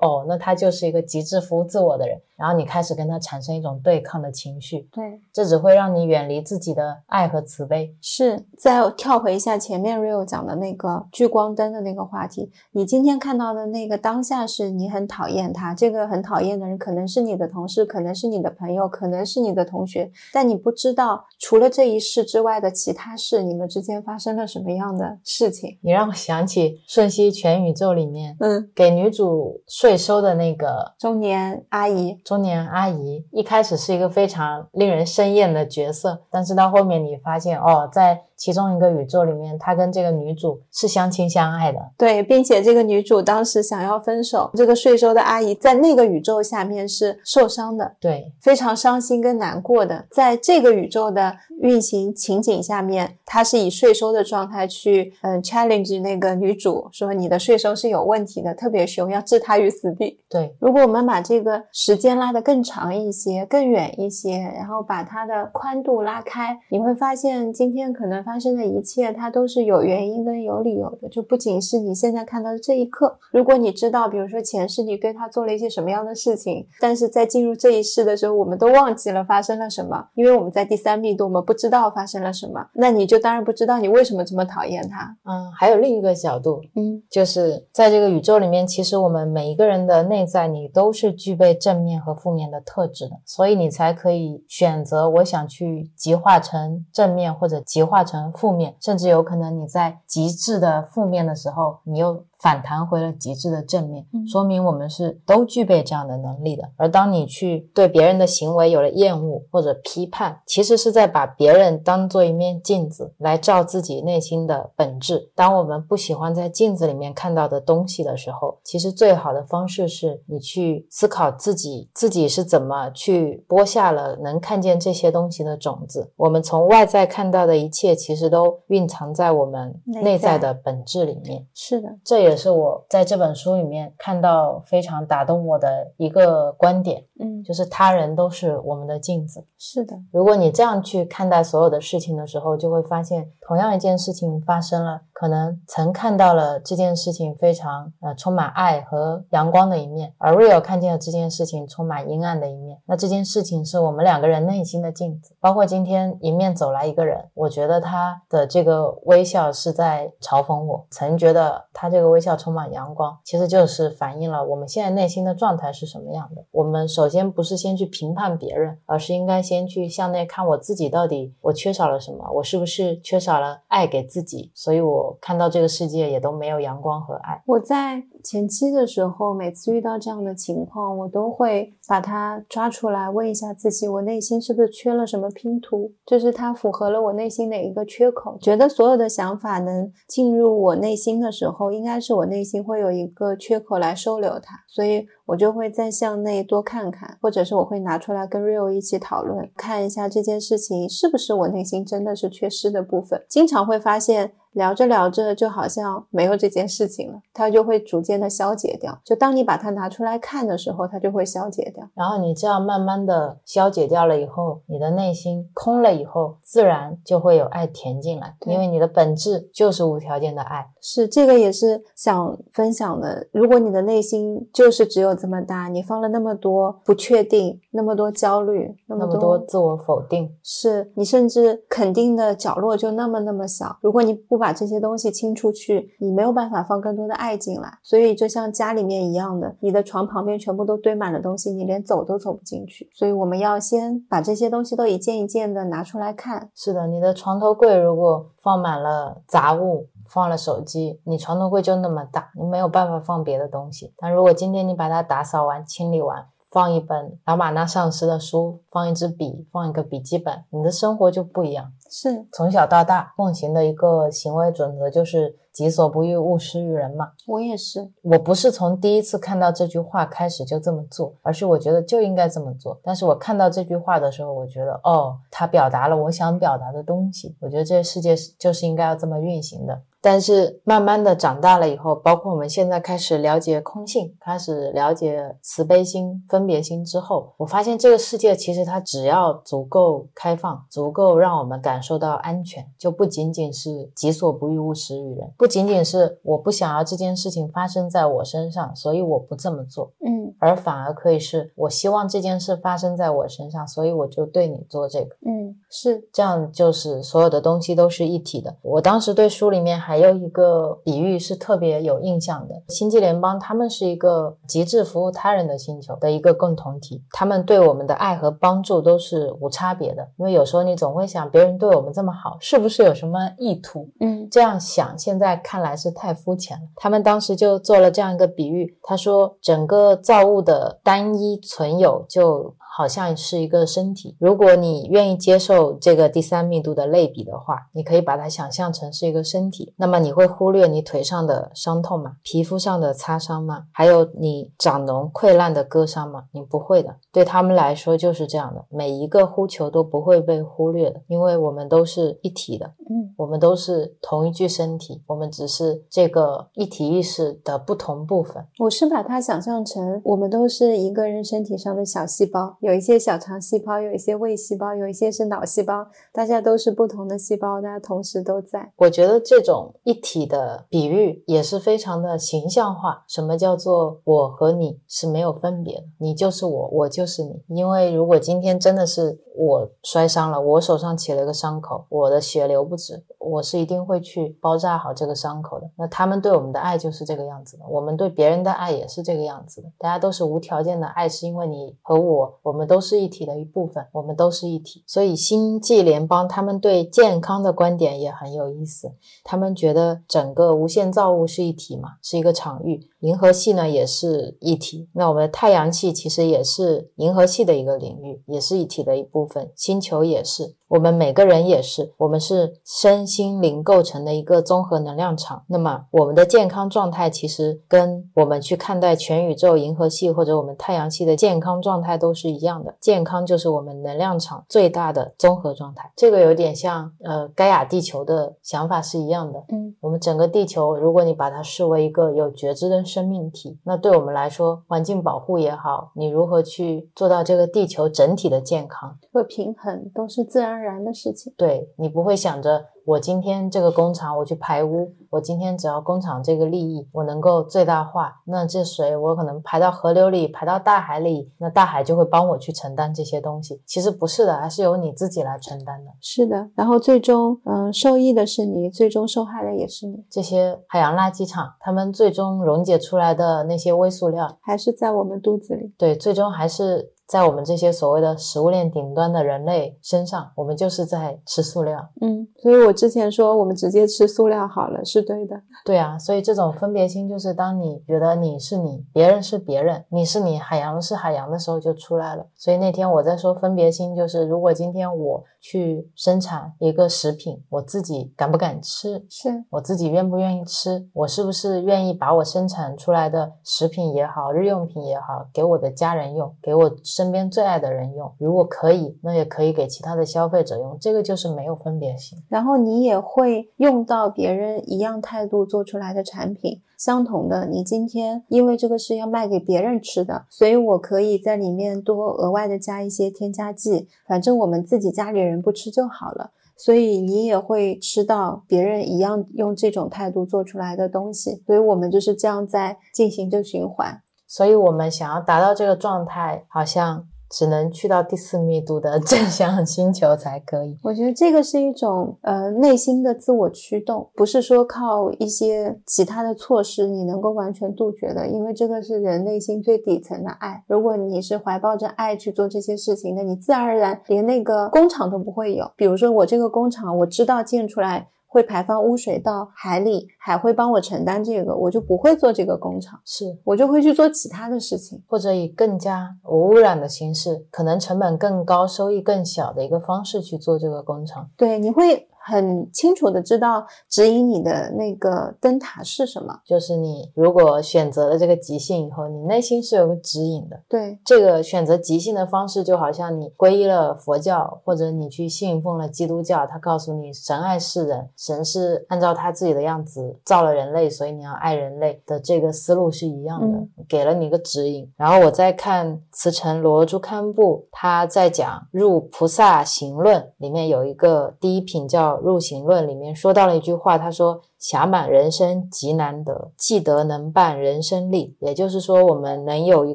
哦，那他就是一个极致服务自我的人，然后你开始跟他产生一种对抗的情绪，对，这只会让你远离自己的爱和慈悲。是，再跳回一下前面 Rio 讲的那个聚光灯的那个话题，你今天看到的那个当下是你很讨厌他，这个很讨厌的人可能是你的同事，可能是你的朋友，可能是你的同学，但你不。不知道除了这一世之外的其他事，你们之间发生了什么样的事情？你让我想起《瞬息全宇宙》里面，嗯，给女主税收的那个中年阿姨。中年阿姨一开始是一个非常令人生厌的角色，但是到后面你发现，哦，在其中一个宇宙里面，他跟这个女主是相亲相爱的。对，并且这个女主当时想要分手，这个税收的阿姨在那个宇宙下面是受伤的，对，非常伤心跟难过的，在这。个宇宙的运行情景下面，他是以税收的状态去嗯 challenge 那个女主，说你的税收是有问题的，特别凶，要置她于死地。对，如果我们把这个时间拉得更长一些、更远一些，然后把它的宽度拉开，你会发现今天可能发生的一切，它都是有原因跟有理由的。就不仅是你现在看到的这一刻，如果你知道，比如说前世你对他做了一些什么样的事情，但是在进入这一世的时候，我们都忘记了发生了什么，因为我们在第三密度，我们不知道发生了什么，那你就当然不知道你为什么这么讨厌他。嗯，还有另一个角度，嗯，就是在这个宇宙里面，其实我们每一个人的内在，你都是具备正面和负面的特质的，所以你才可以选择我想去极化成正面，或者极化成负面，甚至有可能你在极致的负面的时候，你又。反弹回了极致的正面，说明我们是都具备这样的能力的。而当你去对别人的行为有了厌恶或者批判，其实是在把别人当做一面镜子来照自己内心的本质。当我们不喜欢在镜子里面看到的东西的时候，其实最好的方式是你去思考自己自己是怎么去播下了能看见这些东西的种子。我们从外在看到的一切，其实都蕴藏在我们内在的本质里面。是的，这也。也是我在这本书里面看到非常打动我的一个观点，嗯，就是他人都是我们的镜子。是的，如果你这样去看待所有的事情的时候，就会发现，同样一件事情发生了，可能曾看到了这件事情非常呃充满爱和阳光的一面，而 Real 看见了这件事情充满阴暗的一面。那这件事情是我们两个人内心的镜子。包括今天迎面走来一个人，我觉得他的这个微笑是在嘲讽我，曾觉得他这个微。微笑充满阳光，其实就是反映了我们现在内心的状态是什么样的。我们首先不是先去评判别人，而是应该先去向内看我自己，到底我缺少了什么？我是不是缺少了爱给自己？所以我看到这个世界也都没有阳光和爱。我在前期的时候，每次遇到这样的情况，我都会把它抓出来问一下自己：我内心是不是缺了什么拼图？就是它符合了我内心哪一个缺口？觉得所有的想法能进入我内心的时候，应该是。我内心会有一个缺口来收留它，所以我就会再向内多看看，或者是我会拿出来跟 Rio 一起讨论，看一下这件事情是不是我内心真的是缺失的部分。经常会发现。聊着聊着，就好像没有这件事情了，它就会逐渐的消解掉。就当你把它拿出来看的时候，它就会消解掉。然后你这样慢慢的消解掉了以后，你的内心空了以后，自然就会有爱填进来，因为你的本质就是无条件的爱。是这个也是想分享的。如果你的内心就是只有这么大，你放了那么多不确定，那么多焦虑，那么多自我否定，是你甚至肯定的角落就那么那么小。如果你不把这些东西清出去，你没有办法放更多的爱进来，所以就像家里面一样的，你的床旁边全部都堆满了东西，你连走都走不进去。所以我们要先把这些东西都一件一件的拿出来看。是的，你的床头柜如果放满了杂物，放了手机，你床头柜就那么大，你没有办法放别的东西。但如果今天你把它打扫完、清理完，放一本老马那上师的书，放一支笔，放一个笔记本，你的生活就不一样。是从小到大奉行的一个行为准则，就是己所不欲，勿施于人嘛。我也是，我不是从第一次看到这句话开始就这么做，而是我觉得就应该这么做。但是我看到这句话的时候，我觉得哦，它表达了我想表达的东西。我觉得这个世界是就是应该要这么运行的。但是慢慢的长大了以后，包括我们现在开始了解空性，开始了解慈悲心、分别心之后，我发现这个世界其实它只要足够开放，足够让我们感受到安全，就不仅仅是己所不欲，勿施于人，不仅仅是我不想要这件事情发生在我身上，所以我不这么做，嗯，而反而可以是我希望这件事发生在我身上，所以我就对你做这个，嗯，是这样，就是所有的东西都是一体的。我当时对书里面还。还有一个比喻是特别有印象的，星际联邦他们是一个极致服务他人的星球的一个共同体，他们对我们的爱和帮助都是无差别的。因为有时候你总会想，别人对我们这么好，是不是有什么意图？嗯，这样想现在看来是太肤浅了。他们当时就做了这样一个比喻，他说整个造物的单一存有就。好像是一个身体。如果你愿意接受这个第三密度的类比的话，你可以把它想象成是一个身体。那么你会忽略你腿上的伤痛吗？皮肤上的擦伤吗？还有你长脓溃烂的割伤吗？你不会的。对他们来说就是这样的，每一个呼求都不会被忽略的，因为我们都是一体的。嗯，我们都是同一具身体，我们只是这个一体意识的不同部分。我是把它想象成我们都是一个人身体上的小细胞，有有一些小肠细胞，有一些胃细胞，有一些是脑细胞，大家都是不同的细胞，大家同时都在。我觉得这种一体的比喻也是非常的形象化。什么叫做我和你是没有分别的？你就是我，我就是你。因为如果今天真的是我摔伤了，我手上起了一个伤口，我的血流不止，我是一定会去包扎好这个伤口的。那他们对我们的爱就是这个样子的，我们对别人的爱也是这个样子的。大家都是无条件的爱，是因为你和我，我们都是一体的一部分，我们都是一体。所以星际联邦他们对健康的观点也很有意思，他们觉得整个无限造物是一体嘛，是一个场域。银河系呢也是一体，那我们太阳系其实也是银河系的一个领域，也是一体的一部分。星球也是。我们每个人也是，我们是身心灵构成的一个综合能量场。那么，我们的健康状态其实跟我们去看待全宇宙、银河系或者我们太阳系的健康状态都是一样的。健康就是我们能量场最大的综合状态。这个有点像呃，盖亚地球的想法是一样的。嗯，我们整个地球，如果你把它视为一个有觉知的生命体，那对我们来说，环境保护也好，你如何去做到这个地球整体的健康和平衡，都是自然。然的事情，对你不会想着我今天这个工厂我去排污，我今天只要工厂这个利益我能够最大化，那这水我可能排到河流里，排到大海里，那大海就会帮我去承担这些东西。其实不是的，还是由你自己来承担的。是的，然后最终嗯受益的是你，最终受害的也是你。这些海洋垃圾场，他们最终溶解出来的那些微塑料，还是在我们肚子里。对，最终还是。在我们这些所谓的食物链顶端的人类身上，我们就是在吃塑料。嗯，所以我之前说我们直接吃塑料好了，是对的。对啊，所以这种分别心就是当你觉得你是你，别人是别人，你是你，海洋是海洋的时候就出来了。所以那天我在说分别心，就是如果今天我去生产一个食品，我自己敢不敢吃？是我自己愿不愿意吃？我是不是愿意把我生产出来的食品也好，日用品也好，给我的家人用，给我。身边最爱的人用，如果可以，那也可以给其他的消费者用。这个就是没有分别心。然后你也会用到别人一样态度做出来的产品，相同的。你今天因为这个是要卖给别人吃的，所以我可以在里面多额外的加一些添加剂，反正我们自己家里人不吃就好了。所以你也会吃到别人一样用这种态度做出来的东西。所以我们就是这样在进行着循环。所以，我们想要达到这个状态，好像只能去到第四密度的 正向星球才可以。我觉得这个是一种呃内心的自我驱动，不是说靠一些其他的措施你能够完全杜绝的，因为这个是人内心最底层的爱。如果你是怀抱着爱去做这些事情的你自然而然连那个工厂都不会有。比如说，我这个工厂，我知道建出来。会排放污水到海里，海会帮我承担这个，我就不会做这个工厂，是我就会去做其他的事情，或者以更加无污染的形式，可能成本更高、收益更小的一个方式去做这个工厂。对，你会。很清楚的知道指引你的那个灯塔是什么，就是你如果选择了这个即兴以后，你内心是有个指引的。对，这个选择即兴的方式，就好像你皈依了佛教，或者你去信奉了基督教，他告诉你神爱世人，神是按照他自己的样子造了人类，所以你要爱人类的这个思路是一样的，给了你一个指引。然后我再看慈城罗珠堪布，他在讲《入菩萨行论》里面有一个第一品叫。入行论里面说到了一句话，他说。侠满人生极难得，既得能办人生利。也就是说，我们能有一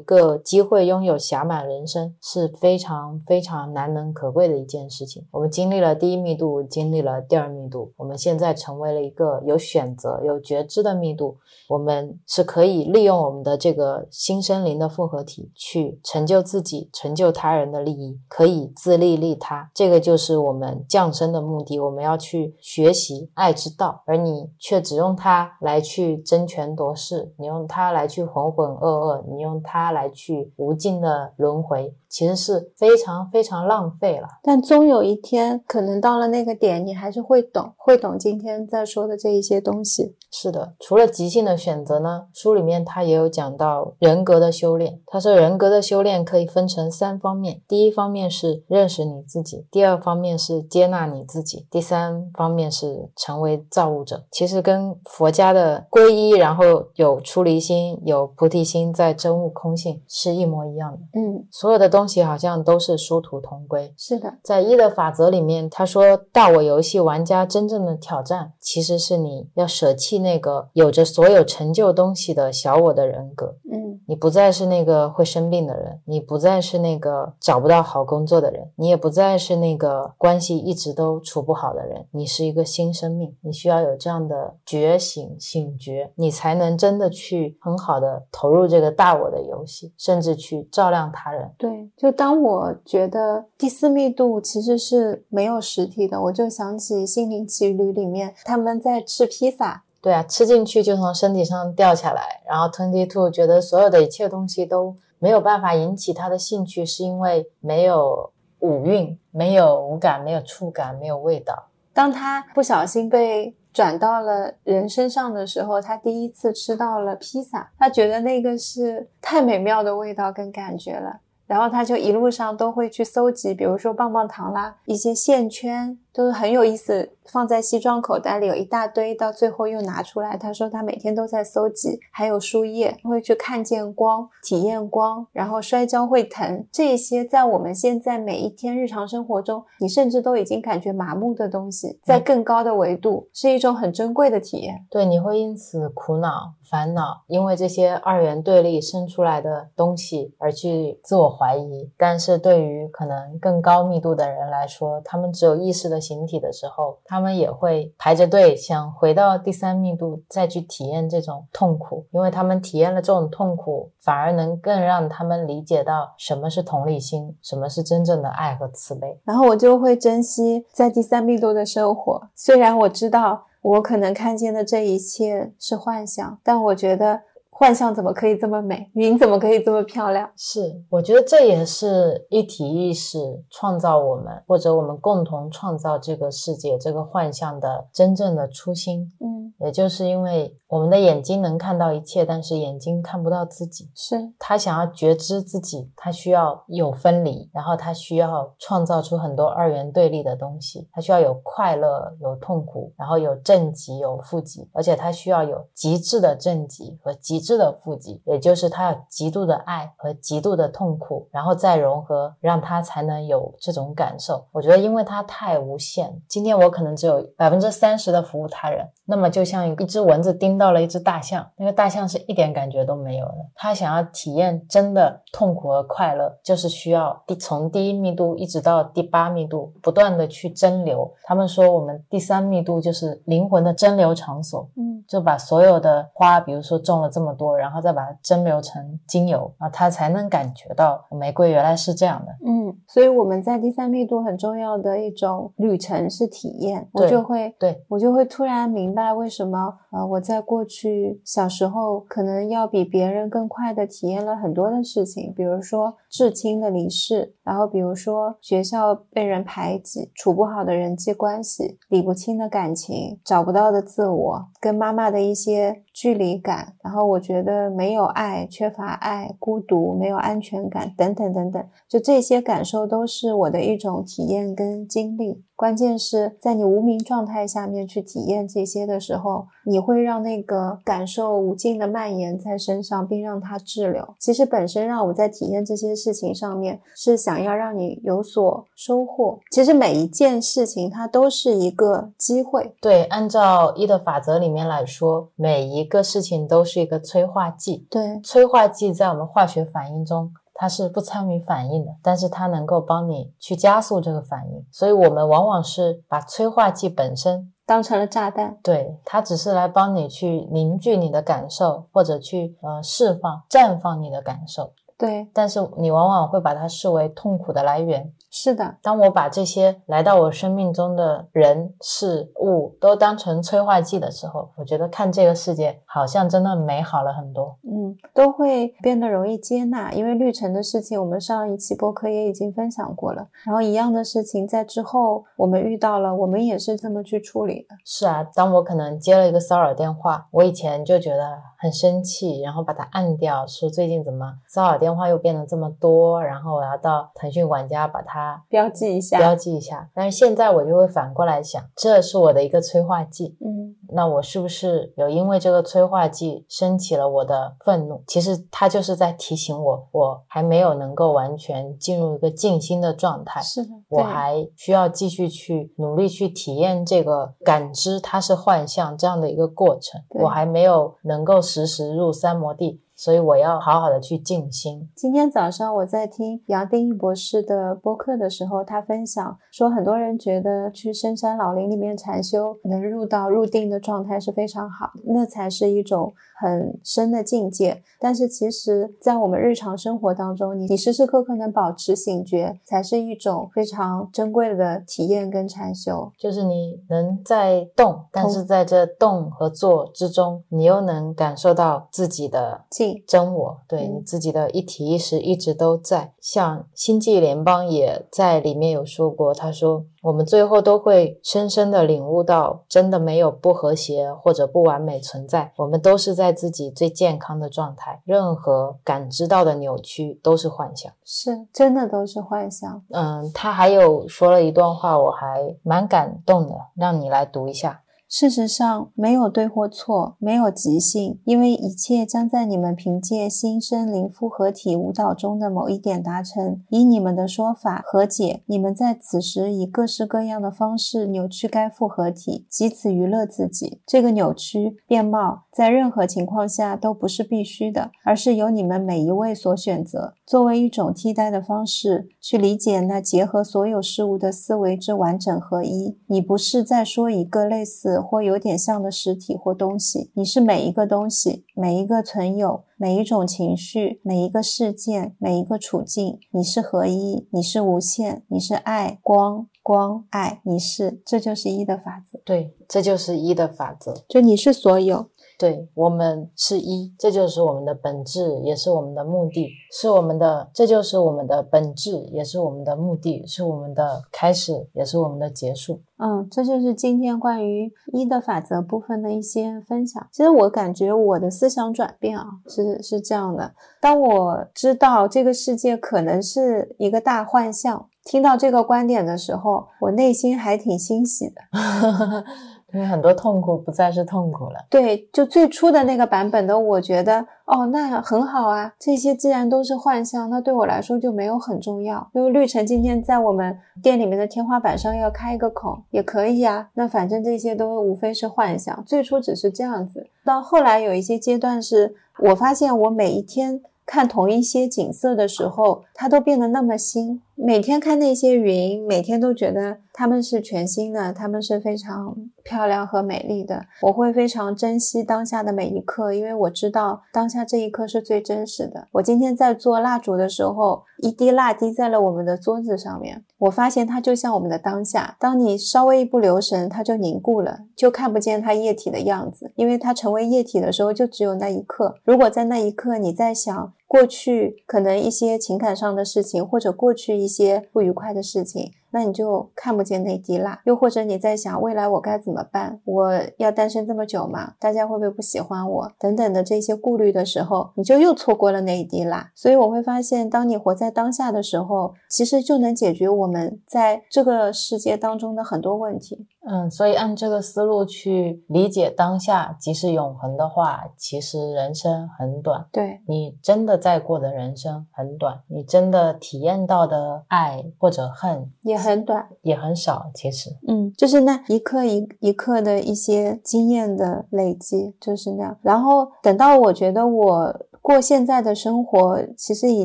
个机会拥有侠满人生，是非常非常难能可贵的一件事情。我们经历了第一密度，经历了第二密度，我们现在成为了一个有选择、有觉知的密度。我们是可以利用我们的这个新生灵的复合体，去成就自己、成就他人的利益，可以自利利他。这个就是我们降生的目的。我们要去学习爱之道，而你。却只用它来去争权夺势，你用它来去浑浑噩噩，你用它来去无尽的轮回。其实是非常非常浪费了，但终有一天，可能到了那个点，你还是会懂，会懂今天在说的这一些东西。是的，除了即兴的选择呢，书里面他也有讲到人格的修炼。他说，人格的修炼可以分成三方面：第一方面是认识你自己，第二方面是接纳你自己，第三方面是成为造物者。其其实跟佛家的皈依，然后有出离心、有菩提心，在真悟空性是一模一样的。嗯，所有的东西好像都是殊途同归。是的，在一的法则里面，他说大我游戏玩家真正的挑战，其实是你要舍弃那个有着所有成就东西的小我的人格。嗯你不再是那个会生病的人，你不再是那个找不到好工作的人，你也不再是那个关系一直都处不好的人。你是一个新生命，你需要有这样的觉醒、醒觉，你才能真的去很好的投入这个大我的游戏，甚至去照亮他人。对，就当我觉得第四密度其实是没有实体的，我就想起《心灵奇旅》里面他们在吃披萨，对啊，吃进去就从身体上掉下来，然后 Twenty Two 觉得所有的一切东西都没有办法引起他的兴趣，是因为没有五蕴，没有五感，没有触感，没有味道。当他不小心被转到了人身上的时候，他第一次吃到了披萨，他觉得那个是太美妙的味道跟感觉了。然后他就一路上都会去搜集，比如说棒棒糖啦，一些线圈都是很有意思，放在西装口袋里有一大堆，到最后又拿出来。他说他每天都在搜集，还有树叶，会去看见光，体验光，然后摔跤会疼，这些在我们现在每一天日常生活中，你甚至都已经感觉麻木的东西，在更高的维度是一种很珍贵的体验。对，你会因此苦恼、烦恼，因为这些二元对立生出来的东西而去自我怀疑。但是对于可能更高密度的人来说，他们只有意识的形体的时候，他们也会排着队想回到第三密度再去体验这种痛苦，因为他们体验了这种痛苦，反而能更让他们理解到什么是同理心，什么是真正的爱和慈悲。然后我就会珍惜在第三密度的生活，虽然我知道我可能看见的这一切是幻想，但我觉得幻象怎么可以这么美，云怎么可以这么漂亮？是，我觉得这也是一体意识创造我们，或者我们共同创造这个世界、这个幻象的真正的初心。嗯，也就是因为我们的眼睛能看到一切，但是眼睛看不到自己。是他想要觉知自己，他需要有分离，然后他需要创造出很多二元对立的东西。他需要有快乐，有痛苦，然后有正极，有负极，而且他需要有极致的正极和极致的负极，也就是他有极度的爱和极度的痛苦，然后再融合，让他才能有这种感受。我觉得，因为他太无限，今天我可能只有百分之三十的服务他人，那么就像一只蚊子叮到了一只大象，那个大象是一点感觉都没有的。他想要体验真的痛苦和快乐，就是需要第从第一密度一直到第八密度，不断的去蒸馏。他们说我们第三密度就是灵魂的蒸馏场所，嗯就把所有的花，比如说种了这么多，然后再把它蒸馏成精油啊，它才能感觉到玫瑰原来是这样的。嗯，所以我们在第三密度很重要的一种旅程是体验，我就会对，我就会突然明白为什么呃我在过去小时候可能要比别人更快的体验了很多的事情，比如说至亲的离世，然后比如说学校被人排挤、处不好的人际关系、理不清的感情、找不到的自我、跟妈妈的一些距离感，然后我觉得没有爱、缺乏爱、孤独、没有安全感等等等等，就这些感受都是我的一种体验跟经历。关键是在你无名状态下面去体验这些的时候，你会让那个感受无尽的蔓延在身上，并让它滞留。其实本身让我在体验这些事情上面，是想要让你有所收获。其实每一件事情它都是一个机会。对，按照一的法则里面来说，每一个事情都是一个催化剂。对，催化剂在我们化学反应中，它是不参与反应的，但是它能够帮你去加速这个反应。所以我们往往是把催化剂本身，当成了炸弹。对它只是来帮你去凝聚你的感受，或者去呃释放、绽放你的感受。对，但是你往往会把它视为痛苦的来源。是的，当我把这些来到我生命中的人事物都当成催化剂的时候，我觉得看这个世界好像真的美好了很多。嗯，都会变得容易接纳，因为绿城的事情，我们上一期播客也已经分享过了。然后一样的事情在之后我们遇到了，我们也是这么去处理的。是啊，当我可能接了一个骚扰电话，我以前就觉得很生气，然后把它按掉，说最近怎么骚扰电电话又变得这么多，然后我要到腾讯管家把它标记一下，标记一下。但是现在我就会反过来想，这是我的一个催化剂。嗯，那我是不是有因为这个催化剂升起了我的愤怒？其实它就是在提醒我，我还没有能够完全进入一个静心的状态。是的，我还需要继续去努力去体验这个感知它是幻象这样的一个过程。我还没有能够实时入三摩地。所以我要好好的去静心。今天早上我在听杨定一博士的播客的时候，他分享说，很多人觉得去深山老林里面禅修，能入到入定的状态是非常好，那才是一种很深的境界。但是其实，在我们日常生活当中，你你时时刻刻能保持醒觉，才是一种非常珍贵的体验跟禅修。就是你能在动，但是在这动和做之中，你又能感受到自己的静。真我对你自己的一体意识一直都在，像星际联邦也在里面有说过，他说我们最后都会深深的领悟到，真的没有不和谐或者不完美存在，我们都是在自己最健康的状态，任何感知到的扭曲都是幻想，是真的都是幻想。嗯，他还有说了一段话，我还蛮感动的，让你来读一下。事实上，没有对或错，没有即兴，因为一切将在你们凭借新生灵复合体舞蹈中的某一点达成。以你们的说法和解，你们在此时以各式各样的方式扭曲该复合体，以此娱乐自己。这个扭曲变貌在任何情况下都不是必须的，而是由你们每一位所选择，作为一种替代的方式去理解那结合所有事物的思维之完整合一。你不是在说一个类似。或有点像的实体或东西，你是每一个东西，每一个存有，每一种情绪，每一个事件，每一个处境，你是合一，你是无限，你是爱，光，光，爱，你是，这就是一的法则。对，这就是一的法则，就你是所有。对我们是一，这就是我们的本质，也是我们的目的，是我们的，这就是我们的本质，也是我们的目的，是我们的开始，也是我们的结束。嗯，这就是今天关于一的法则部分的一些分享。其实我感觉我的思想转变啊，是是这样的：当我知道这个世界可能是一个大幻象，听到这个观点的时候，我内心还挺欣喜的。因为很多痛苦不再是痛苦了。对，就最初的那个版本的，我觉得哦，那很好啊。这些既然都是幻象，那对我来说就没有很重要。因为绿城今天在我们店里面的天花板上要开一个孔，也可以啊。那反正这些都无非是幻象。最初只是这样子，到后来有一些阶段是，我发现我每一天。看同一些景色的时候，它都变得那么新。每天看那些云，每天都觉得它们是全新的，它们是非常漂亮和美丽的。我会非常珍惜当下的每一刻，因为我知道当下这一刻是最真实的。我今天在做蜡烛的时候，一滴蜡滴在了我们的桌子上面，我发现它就像我们的当下。当你稍微一不留神，它就凝固了，就看不见它液体的样子。因为它成为液体的时候，就只有那一刻。如果在那一刻你在想，过去可能一些情感上的事情，或者过去一些不愉快的事情。那你就看不见那滴蜡，又或者你在想未来我该怎么办？我要单身这么久吗？大家会不会不喜欢我？等等的这些顾虑的时候，你就又错过了那一滴蜡。所以我会发现，当你活在当下的时候，其实就能解决我们在这个世界当中的很多问题。嗯，所以按这个思路去理解当下即是永恒的话，其实人生很短。对你真的在过的人生很短，你真的体验到的爱或者恨也。很短，也很少，其实，嗯，就是那一刻一一刻的一些经验的累积，就是那样。然后等到我觉得我过现在的生活，其实已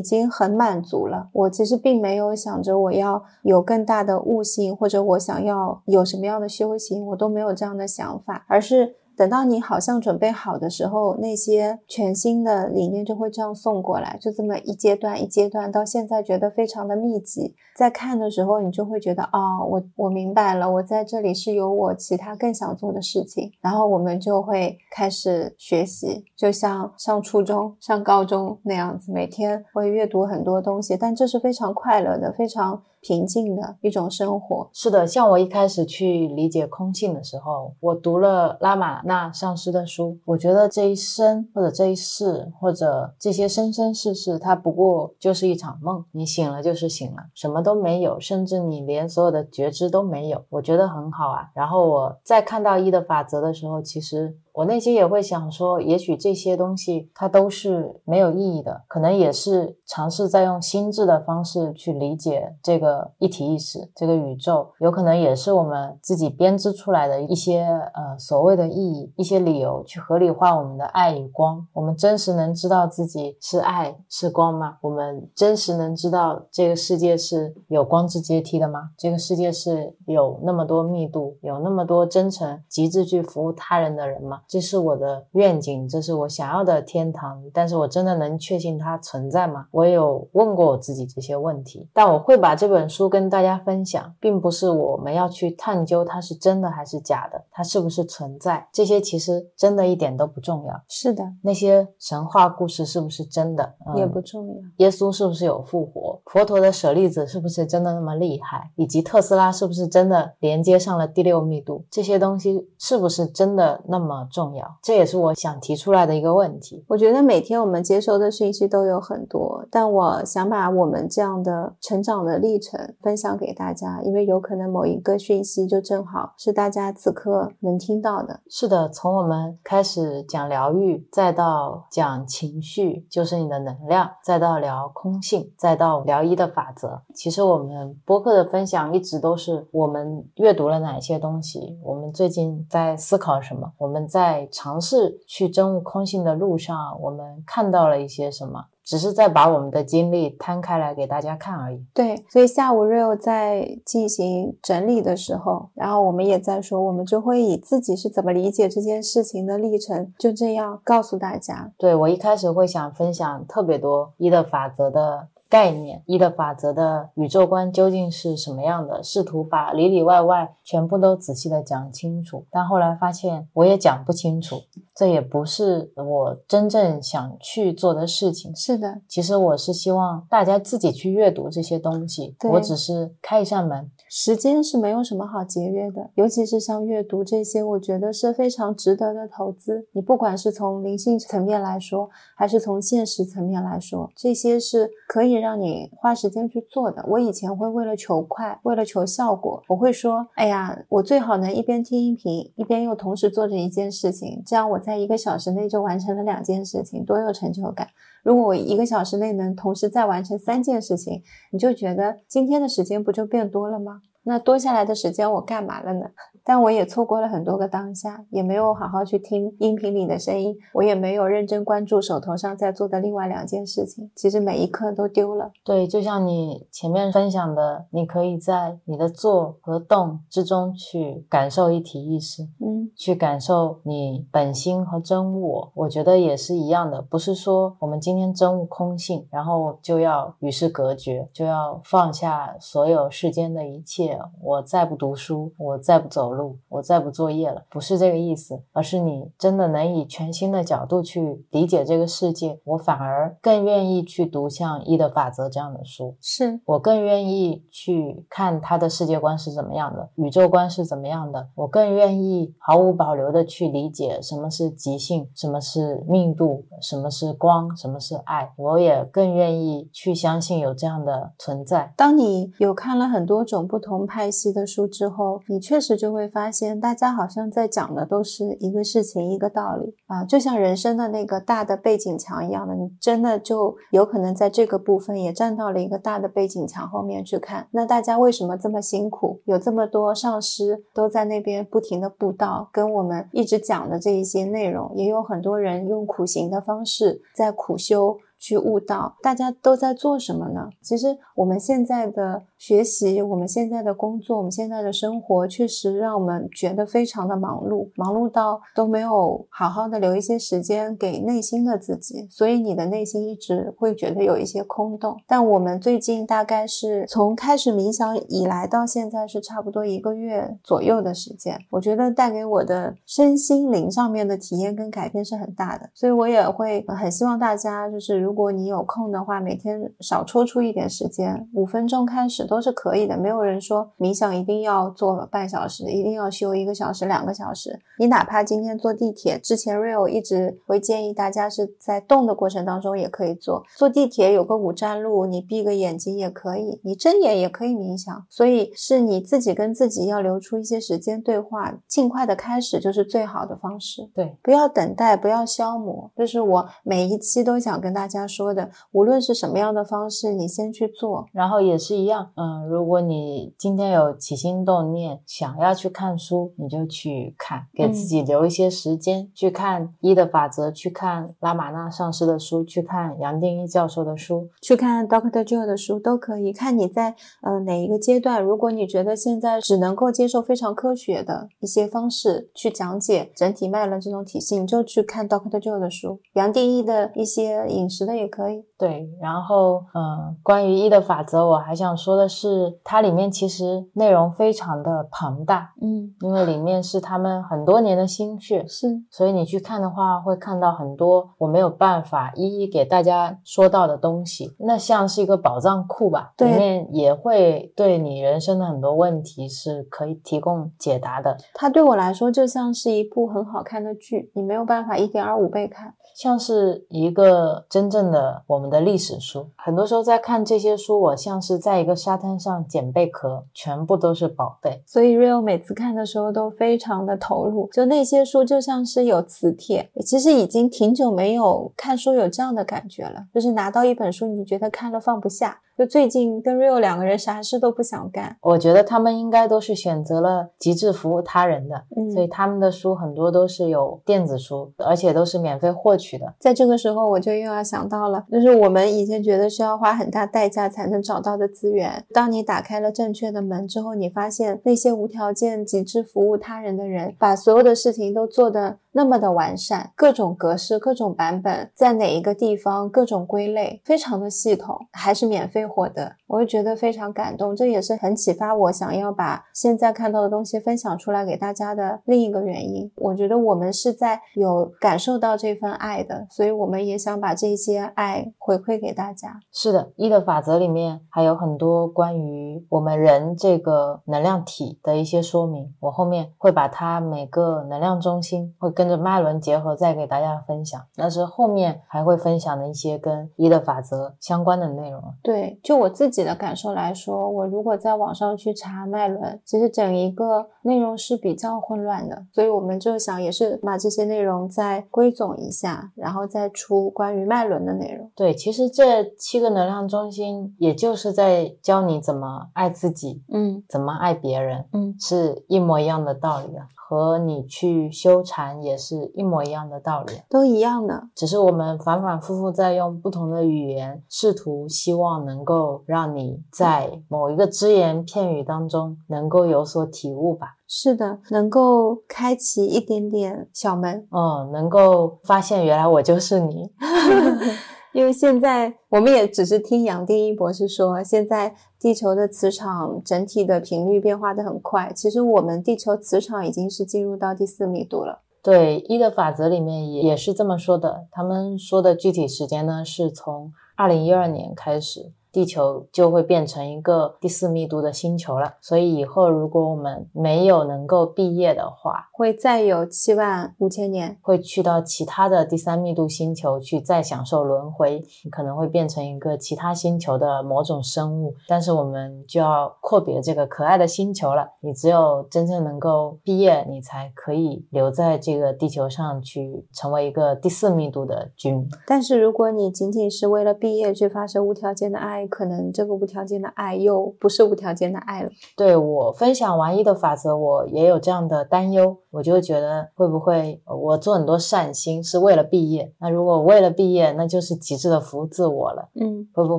经很满足了。我其实并没有想着我要有更大的悟性，或者我想要有什么样的修行，我都没有这样的想法，而是。等到你好像准备好的时候，那些全新的理念就会这样送过来，就这么一阶段一阶段，到现在觉得非常的密集。在看的时候，你就会觉得，哦，我我明白了，我在这里是有我其他更想做的事情。然后我们就会开始学习，就像上初中、上高中那样子，每天会阅读很多东西，但这是非常快乐的，非常。平静的一种生活。是的，像我一开始去理解空性的时候，我读了拉玛那上师的书，我觉得这一生或者这一世或者这些生生世世，它不过就是一场梦。你醒了就是醒了，什么都没有，甚至你连所有的觉知都没有。我觉得很好啊。然后我在看到一的法则的时候，其实。我内心也会想说，也许这些东西它都是没有意义的，可能也是尝试在用心智的方式去理解这个一体意识、这个宇宙，有可能也是我们自己编织出来的一些呃所谓的意义、一些理由去合理化我们的爱与光。我们真实能知道自己是爱是光吗？我们真实能知道这个世界是有光之阶梯的吗？这个世界是有那么多密度、有那么多真诚、极致去服务他人的人吗？这是我的愿景，这是我想要的天堂，但是我真的能确信它存在吗？我有问过我自己这些问题，但我会把这本书跟大家分享，并不是我们要去探究它是真的还是假的，它是不是存在，这些其实真的一点都不重要。是的，那些神话故事是不是真的也不重要。耶稣是不是有复活？佛陀的舍利子是不是真的那么厉害？以及特斯拉是不是真的连接上了第六密度？这些东西是不是真的那么？重要，这也是我想提出来的一个问题。我觉得每天我们接收的讯息都有很多，但我想把我们这样的成长的历程分享给大家，因为有可能某一个讯息就正好是大家此刻能听到的。是的，从我们开始讲疗愈，再到讲情绪，就是你的能量，再到聊空性，再到聊一的法则。其实我们播客的分享一直都是我们阅读了哪些东西，我们最近在思考什么，我们在。在尝试去真悟空性的路上，我们看到了一些什么？只是在把我们的经历摊开来给大家看而已。对，所以下午 Real 在进行整理的时候，然后我们也在说，我们就会以自己是怎么理解这件事情的历程，就这样告诉大家。对我一开始会想分享特别多一的法则的。概念一的法则的宇宙观究竟是什么样的？试图把里里外外全部都仔细的讲清楚，但后来发现我也讲不清楚，这也不是我真正想去做的事情。是的，其实我是希望大家自己去阅读这些东西，我只是开一扇门。时间是没有什么好节约的，尤其是像阅读这些，我觉得是非常值得的投资。你不管是从灵性层面来说，还是从现实层面来说，这些是可以让你花时间去做的。我以前会为了求快，为了求效果，我会说：“哎呀，我最好能一边听音频，一边又同时做着一件事情，这样我在一个小时内就完成了两件事情，多有成就感。”如果我一个小时内能同时再完成三件事情，你就觉得今天的时间不就变多了吗？那多下来的时间我干嘛了呢？但我也错过了很多个当下，也没有好好去听音频里的声音，我也没有认真关注手头上在做的另外两件事情。其实每一刻都丢了。对，就像你前面分享的，你可以在你的做和动之中去感受一体意识，嗯，去感受你本心和真我。我觉得也是一样的，不是说我们今天真悟空性，然后就要与世隔绝，就要放下所有世间的一切。我再不读书，我再不走。路，我再不作业了，不是这个意思，而是你真的能以全新的角度去理解这个世界，我反而更愿意去读像《一的法则》这样的书，是我更愿意去看他的世界观是怎么样的，宇宙观是怎么样的，我更愿意毫无保留的去理解什么是极性，什么是命度，什么是光，什么是爱，我也更愿意去相信有这样的存在。当你有看了很多种不同派系的书之后，你确实就会。会发现大家好像在讲的都是一个事情一个道理啊，就像人生的那个大的背景墙一样的，你真的就有可能在这个部分也站到了一个大的背景墙后面去看。那大家为什么这么辛苦？有这么多上师都在那边不停的布道，跟我们一直讲的这一些内容，也有很多人用苦行的方式在苦修。去悟道，大家都在做什么呢？其实我们现在的学习，我们现在的工作，我们现在的生活，确实让我们觉得非常的忙碌，忙碌到都没有好好的留一些时间给内心的自己，所以你的内心一直会觉得有一些空洞。但我们最近大概是从开始冥想以来到现在是差不多一个月左右的时间，我觉得带给我的身心灵上面的体验跟改变是很大的，所以我也会很希望大家就是如。如果你有空的话，每天少抽出一点时间，五分钟开始都是可以的。没有人说冥想一定要做半小时，一定要修一个小时、两个小时。你哪怕今天坐地铁，之前 Real 一直会建议大家是在动的过程当中也可以做。坐地铁有个五站路，你闭个眼睛也可以，你睁眼也可以冥想。所以是你自己跟自己要留出一些时间对话，尽快的开始就是最好的方式。对，不要等待，不要消磨，这是我每一期都想跟大家说的。无论是什么样的方式，你先去做。然后也是一样，嗯，如果你今天有起心动念想要去看书，你就去看，给自己留一些时间、去看《一的法则》，去看拉玛纳上师的书，去看杨定一教授的书，去看 Doctor Joe 的书，都可以。看你在呃哪一个阶段，如果你觉得现在只能够接受非常科学的一些方式去讲解整体脉轮这种体系，你就去看 Doctor Joe 的书，杨定一的一些饮食的那也可以。对，然后嗯，关于一的法则，我还想说的是，它里面其实内容非常的庞大，嗯，因为里面是他们很多年的心血，是，所以你去看的话，会看到很多我没有办法一一给大家说到的东西，那像是一个宝藏库吧，里面也会对你人生的很多问题是可以提供解答的，它对我来说就像是一部很好看的剧，你没有办法一点二五倍看。像是一个真正的我们的历史书。很多时候在看这些书，我像是在一个沙滩上捡贝壳，全部都是宝贝。所以 Rio 每次看的时候都非常的投入，就那些书就像是有磁铁。其实已经挺久没有看书有这样的感觉了，就是拿到一本书，你觉得看了放不下。就最近跟 Rio 两个人啥事都不想干，我觉得他们应该都是选择了极致服务他人的，嗯所以他们的书很多都是有电子书，而且都是免费获取的。在这个时候，我就又要想到了，就是我们以前觉得需要花很大代价才能找到的资源。当你打开了正确的门之后，你发现那些无条件极致服务他人的人，把所有的事情都做得那么的完善，各种格式、各种版本，在哪一个地方、各种归类，非常的系统，还是免费获得，我会觉得非常感动。这也是很启发我想要把现在看到的东西分享出来给大家的另一个原因。我觉得我们是在有感受到这份爱的，所以我们也想把这些爱回馈给大家。是的，一的法则里面还有很多关于我们人这个能量体的一些说明，我后面会把它每个能量中心会跟着脉轮结合再给大家分享，但是后面还会分享的一些跟一的法则相关的内容。对，就我自己的感受来说，我如果在网上去查脉轮，其实整一个内容是比较混乱的，所以我们就想也是把这些内容再归总一下，然后再出关于脉轮的内容。对，其实这七个能量中心，也就是在教你怎么爱自己，嗯怎么爱别人，嗯，是一模一样的道理啊，和你去修禅也是一模一样的道理。都一样的。只是我们反反复复在用不同的语言，试图希望能够让你在某一个只言片语当中能够有所体悟吧。是的，能够开启一点点小门，嗯，能够发现原来我就是你。因为现在我们也只是听杨定一博士说，现在地球的磁场整体的频率变化的很快，其实我们地球磁场已经是进入到第四密度了。对一的法则里面也也是这么说的，他们说的具体时间呢是从二零一二年开始。地球就会变成一个第四密度的星球了，所以以后如果我们没有能够毕业的话，会再有七万五千年，会去到其他的第三密度星球去再享受轮回，你可能会变成一个其他星球的某种生物，但是我们就要阔别这个可爱的星球了。你只有真正能够毕业，你才可以留在这个地球上去成为一个第四密度的居民。但是如果你仅仅是为了毕业去发生无条件的爱，可能这个无条件的爱又不是无条件的爱了。对我分享完一的法则，我也有这样的担忧，我就觉得会不会呃我做很多善心是为了毕业？那如果为了毕业，那就是极致的服务自我了。嗯，会不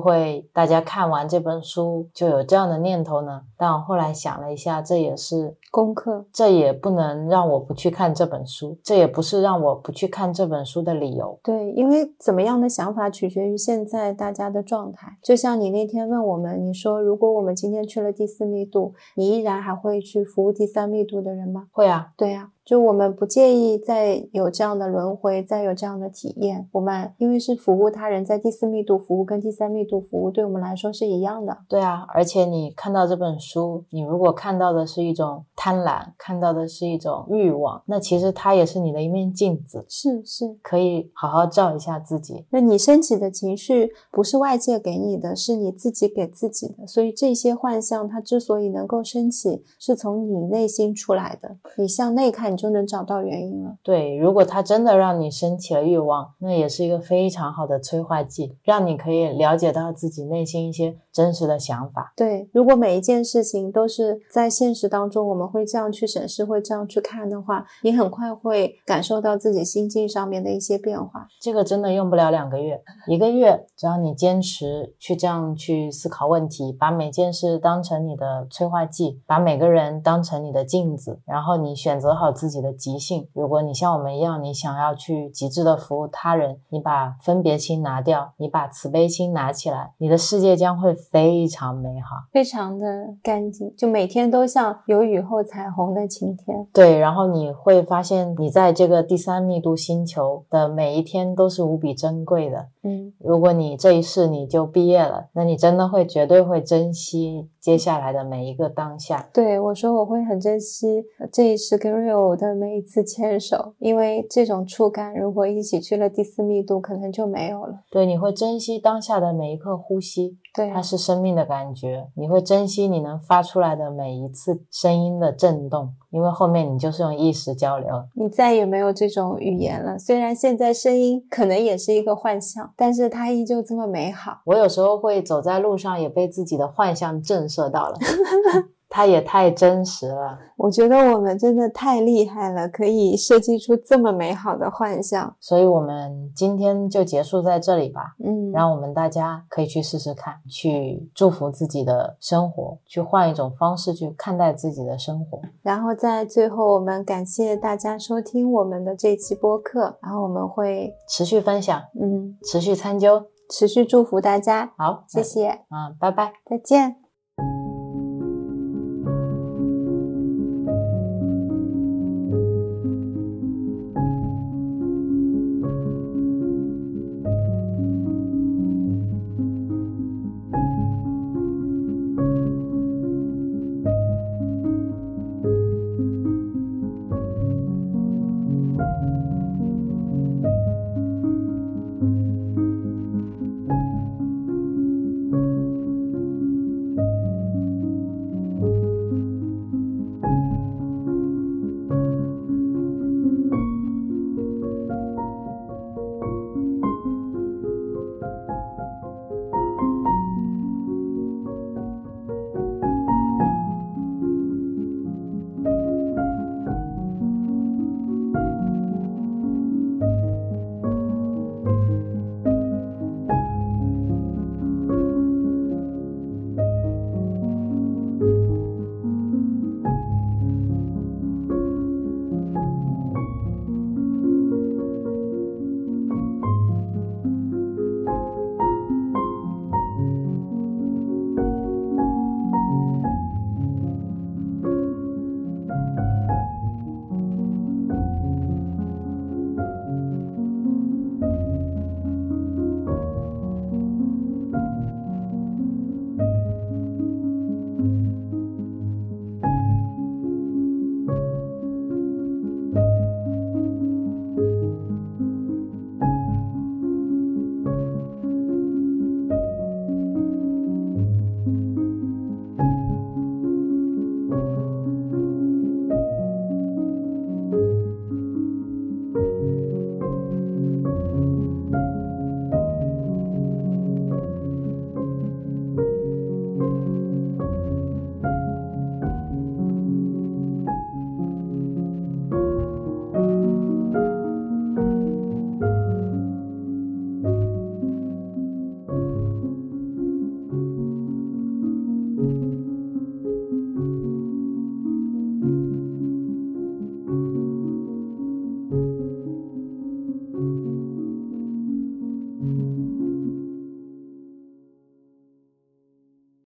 会大家看完这本书就有这样的念头呢？但我后来想了一下，这也是功课。这也不能让我不去看这本书，这也不是让我不去看这本书的理由。对，因为怎么样的想法取决于现在大家的状态。就像你那天问我们，你说如果我们今天去了第四密度，你依然还会去服务第三密度的人吗？会啊，对呀、就我们不介意再有这样的轮回，再有这样的体验。我们因为是服务他人，在第四密度服务跟第三密度服务，对我们来说是一样的。对啊，而且你看到这本书，你如果看到的是一种贪婪，看到的是一种欲望，那其实它也是你的一面镜子，是是，可以好好照一下自己。那你升起的情绪不是外界给你的，是你自己给自己的。所以这些幻象它之所以能够升起，是从你内心出来的。你向内看，就能找到原因了。对，如果它真的让你升起了欲望，那也是一个非常好的催化剂，让你可以了解到自己内心一些真实的想法。对，如果每一件事情都是在现实当中，我们会这样去审视，会这样去看的话，你很快会感受到自己心境上面的一些变化。这个真的用不了两个月，一个月，只要你坚持去这样去思考问题，把每件事当成你的催化剂，把每个人当成你的镜子，然后你选择好自己的极性。如果你像我们一样，你想要去极致的服务他人，你把分别心拿掉，你把慈悲心拿起来，你的世界将会非常美好，非常的干净，就每天都像有雨后彩虹的晴天。对，然后你会发现，你在这个第三密度星球的每一天都是无比珍贵的。嗯，如果你这一世你就毕业了，那你真的会绝对会珍惜接下来的每一个当下。对我说，我会很珍惜这一世跟 Rio 的每一次牵手，因为这种触感，如果一起去了第四密度，可能就没有了。对，你会珍惜当下的每一刻呼吸，对，它是生命的感觉。你会珍惜你能发出来的每一次声音的震动，因为后面你就是用意识交流。你再也没有这种语言了，虽然现在声音可能也是一个幻象，但是它依旧这么美好。我有时候会走在路上，也被自己的幻象震慑到了。它也太真实了，我觉得我们真的太厉害了，可以设计出这么美好的幻象。所以，我们今天就结束在这里吧。嗯，然后我们大家可以去试试看，去祝福自己的生活，去换一种方式去看待自己的生活。然后在最后，我们感谢大家收听我们的这期播客，然后我们会持续分享，嗯，持续参究，持续祝福大家。好，谢谢，嗯，拜拜，再见。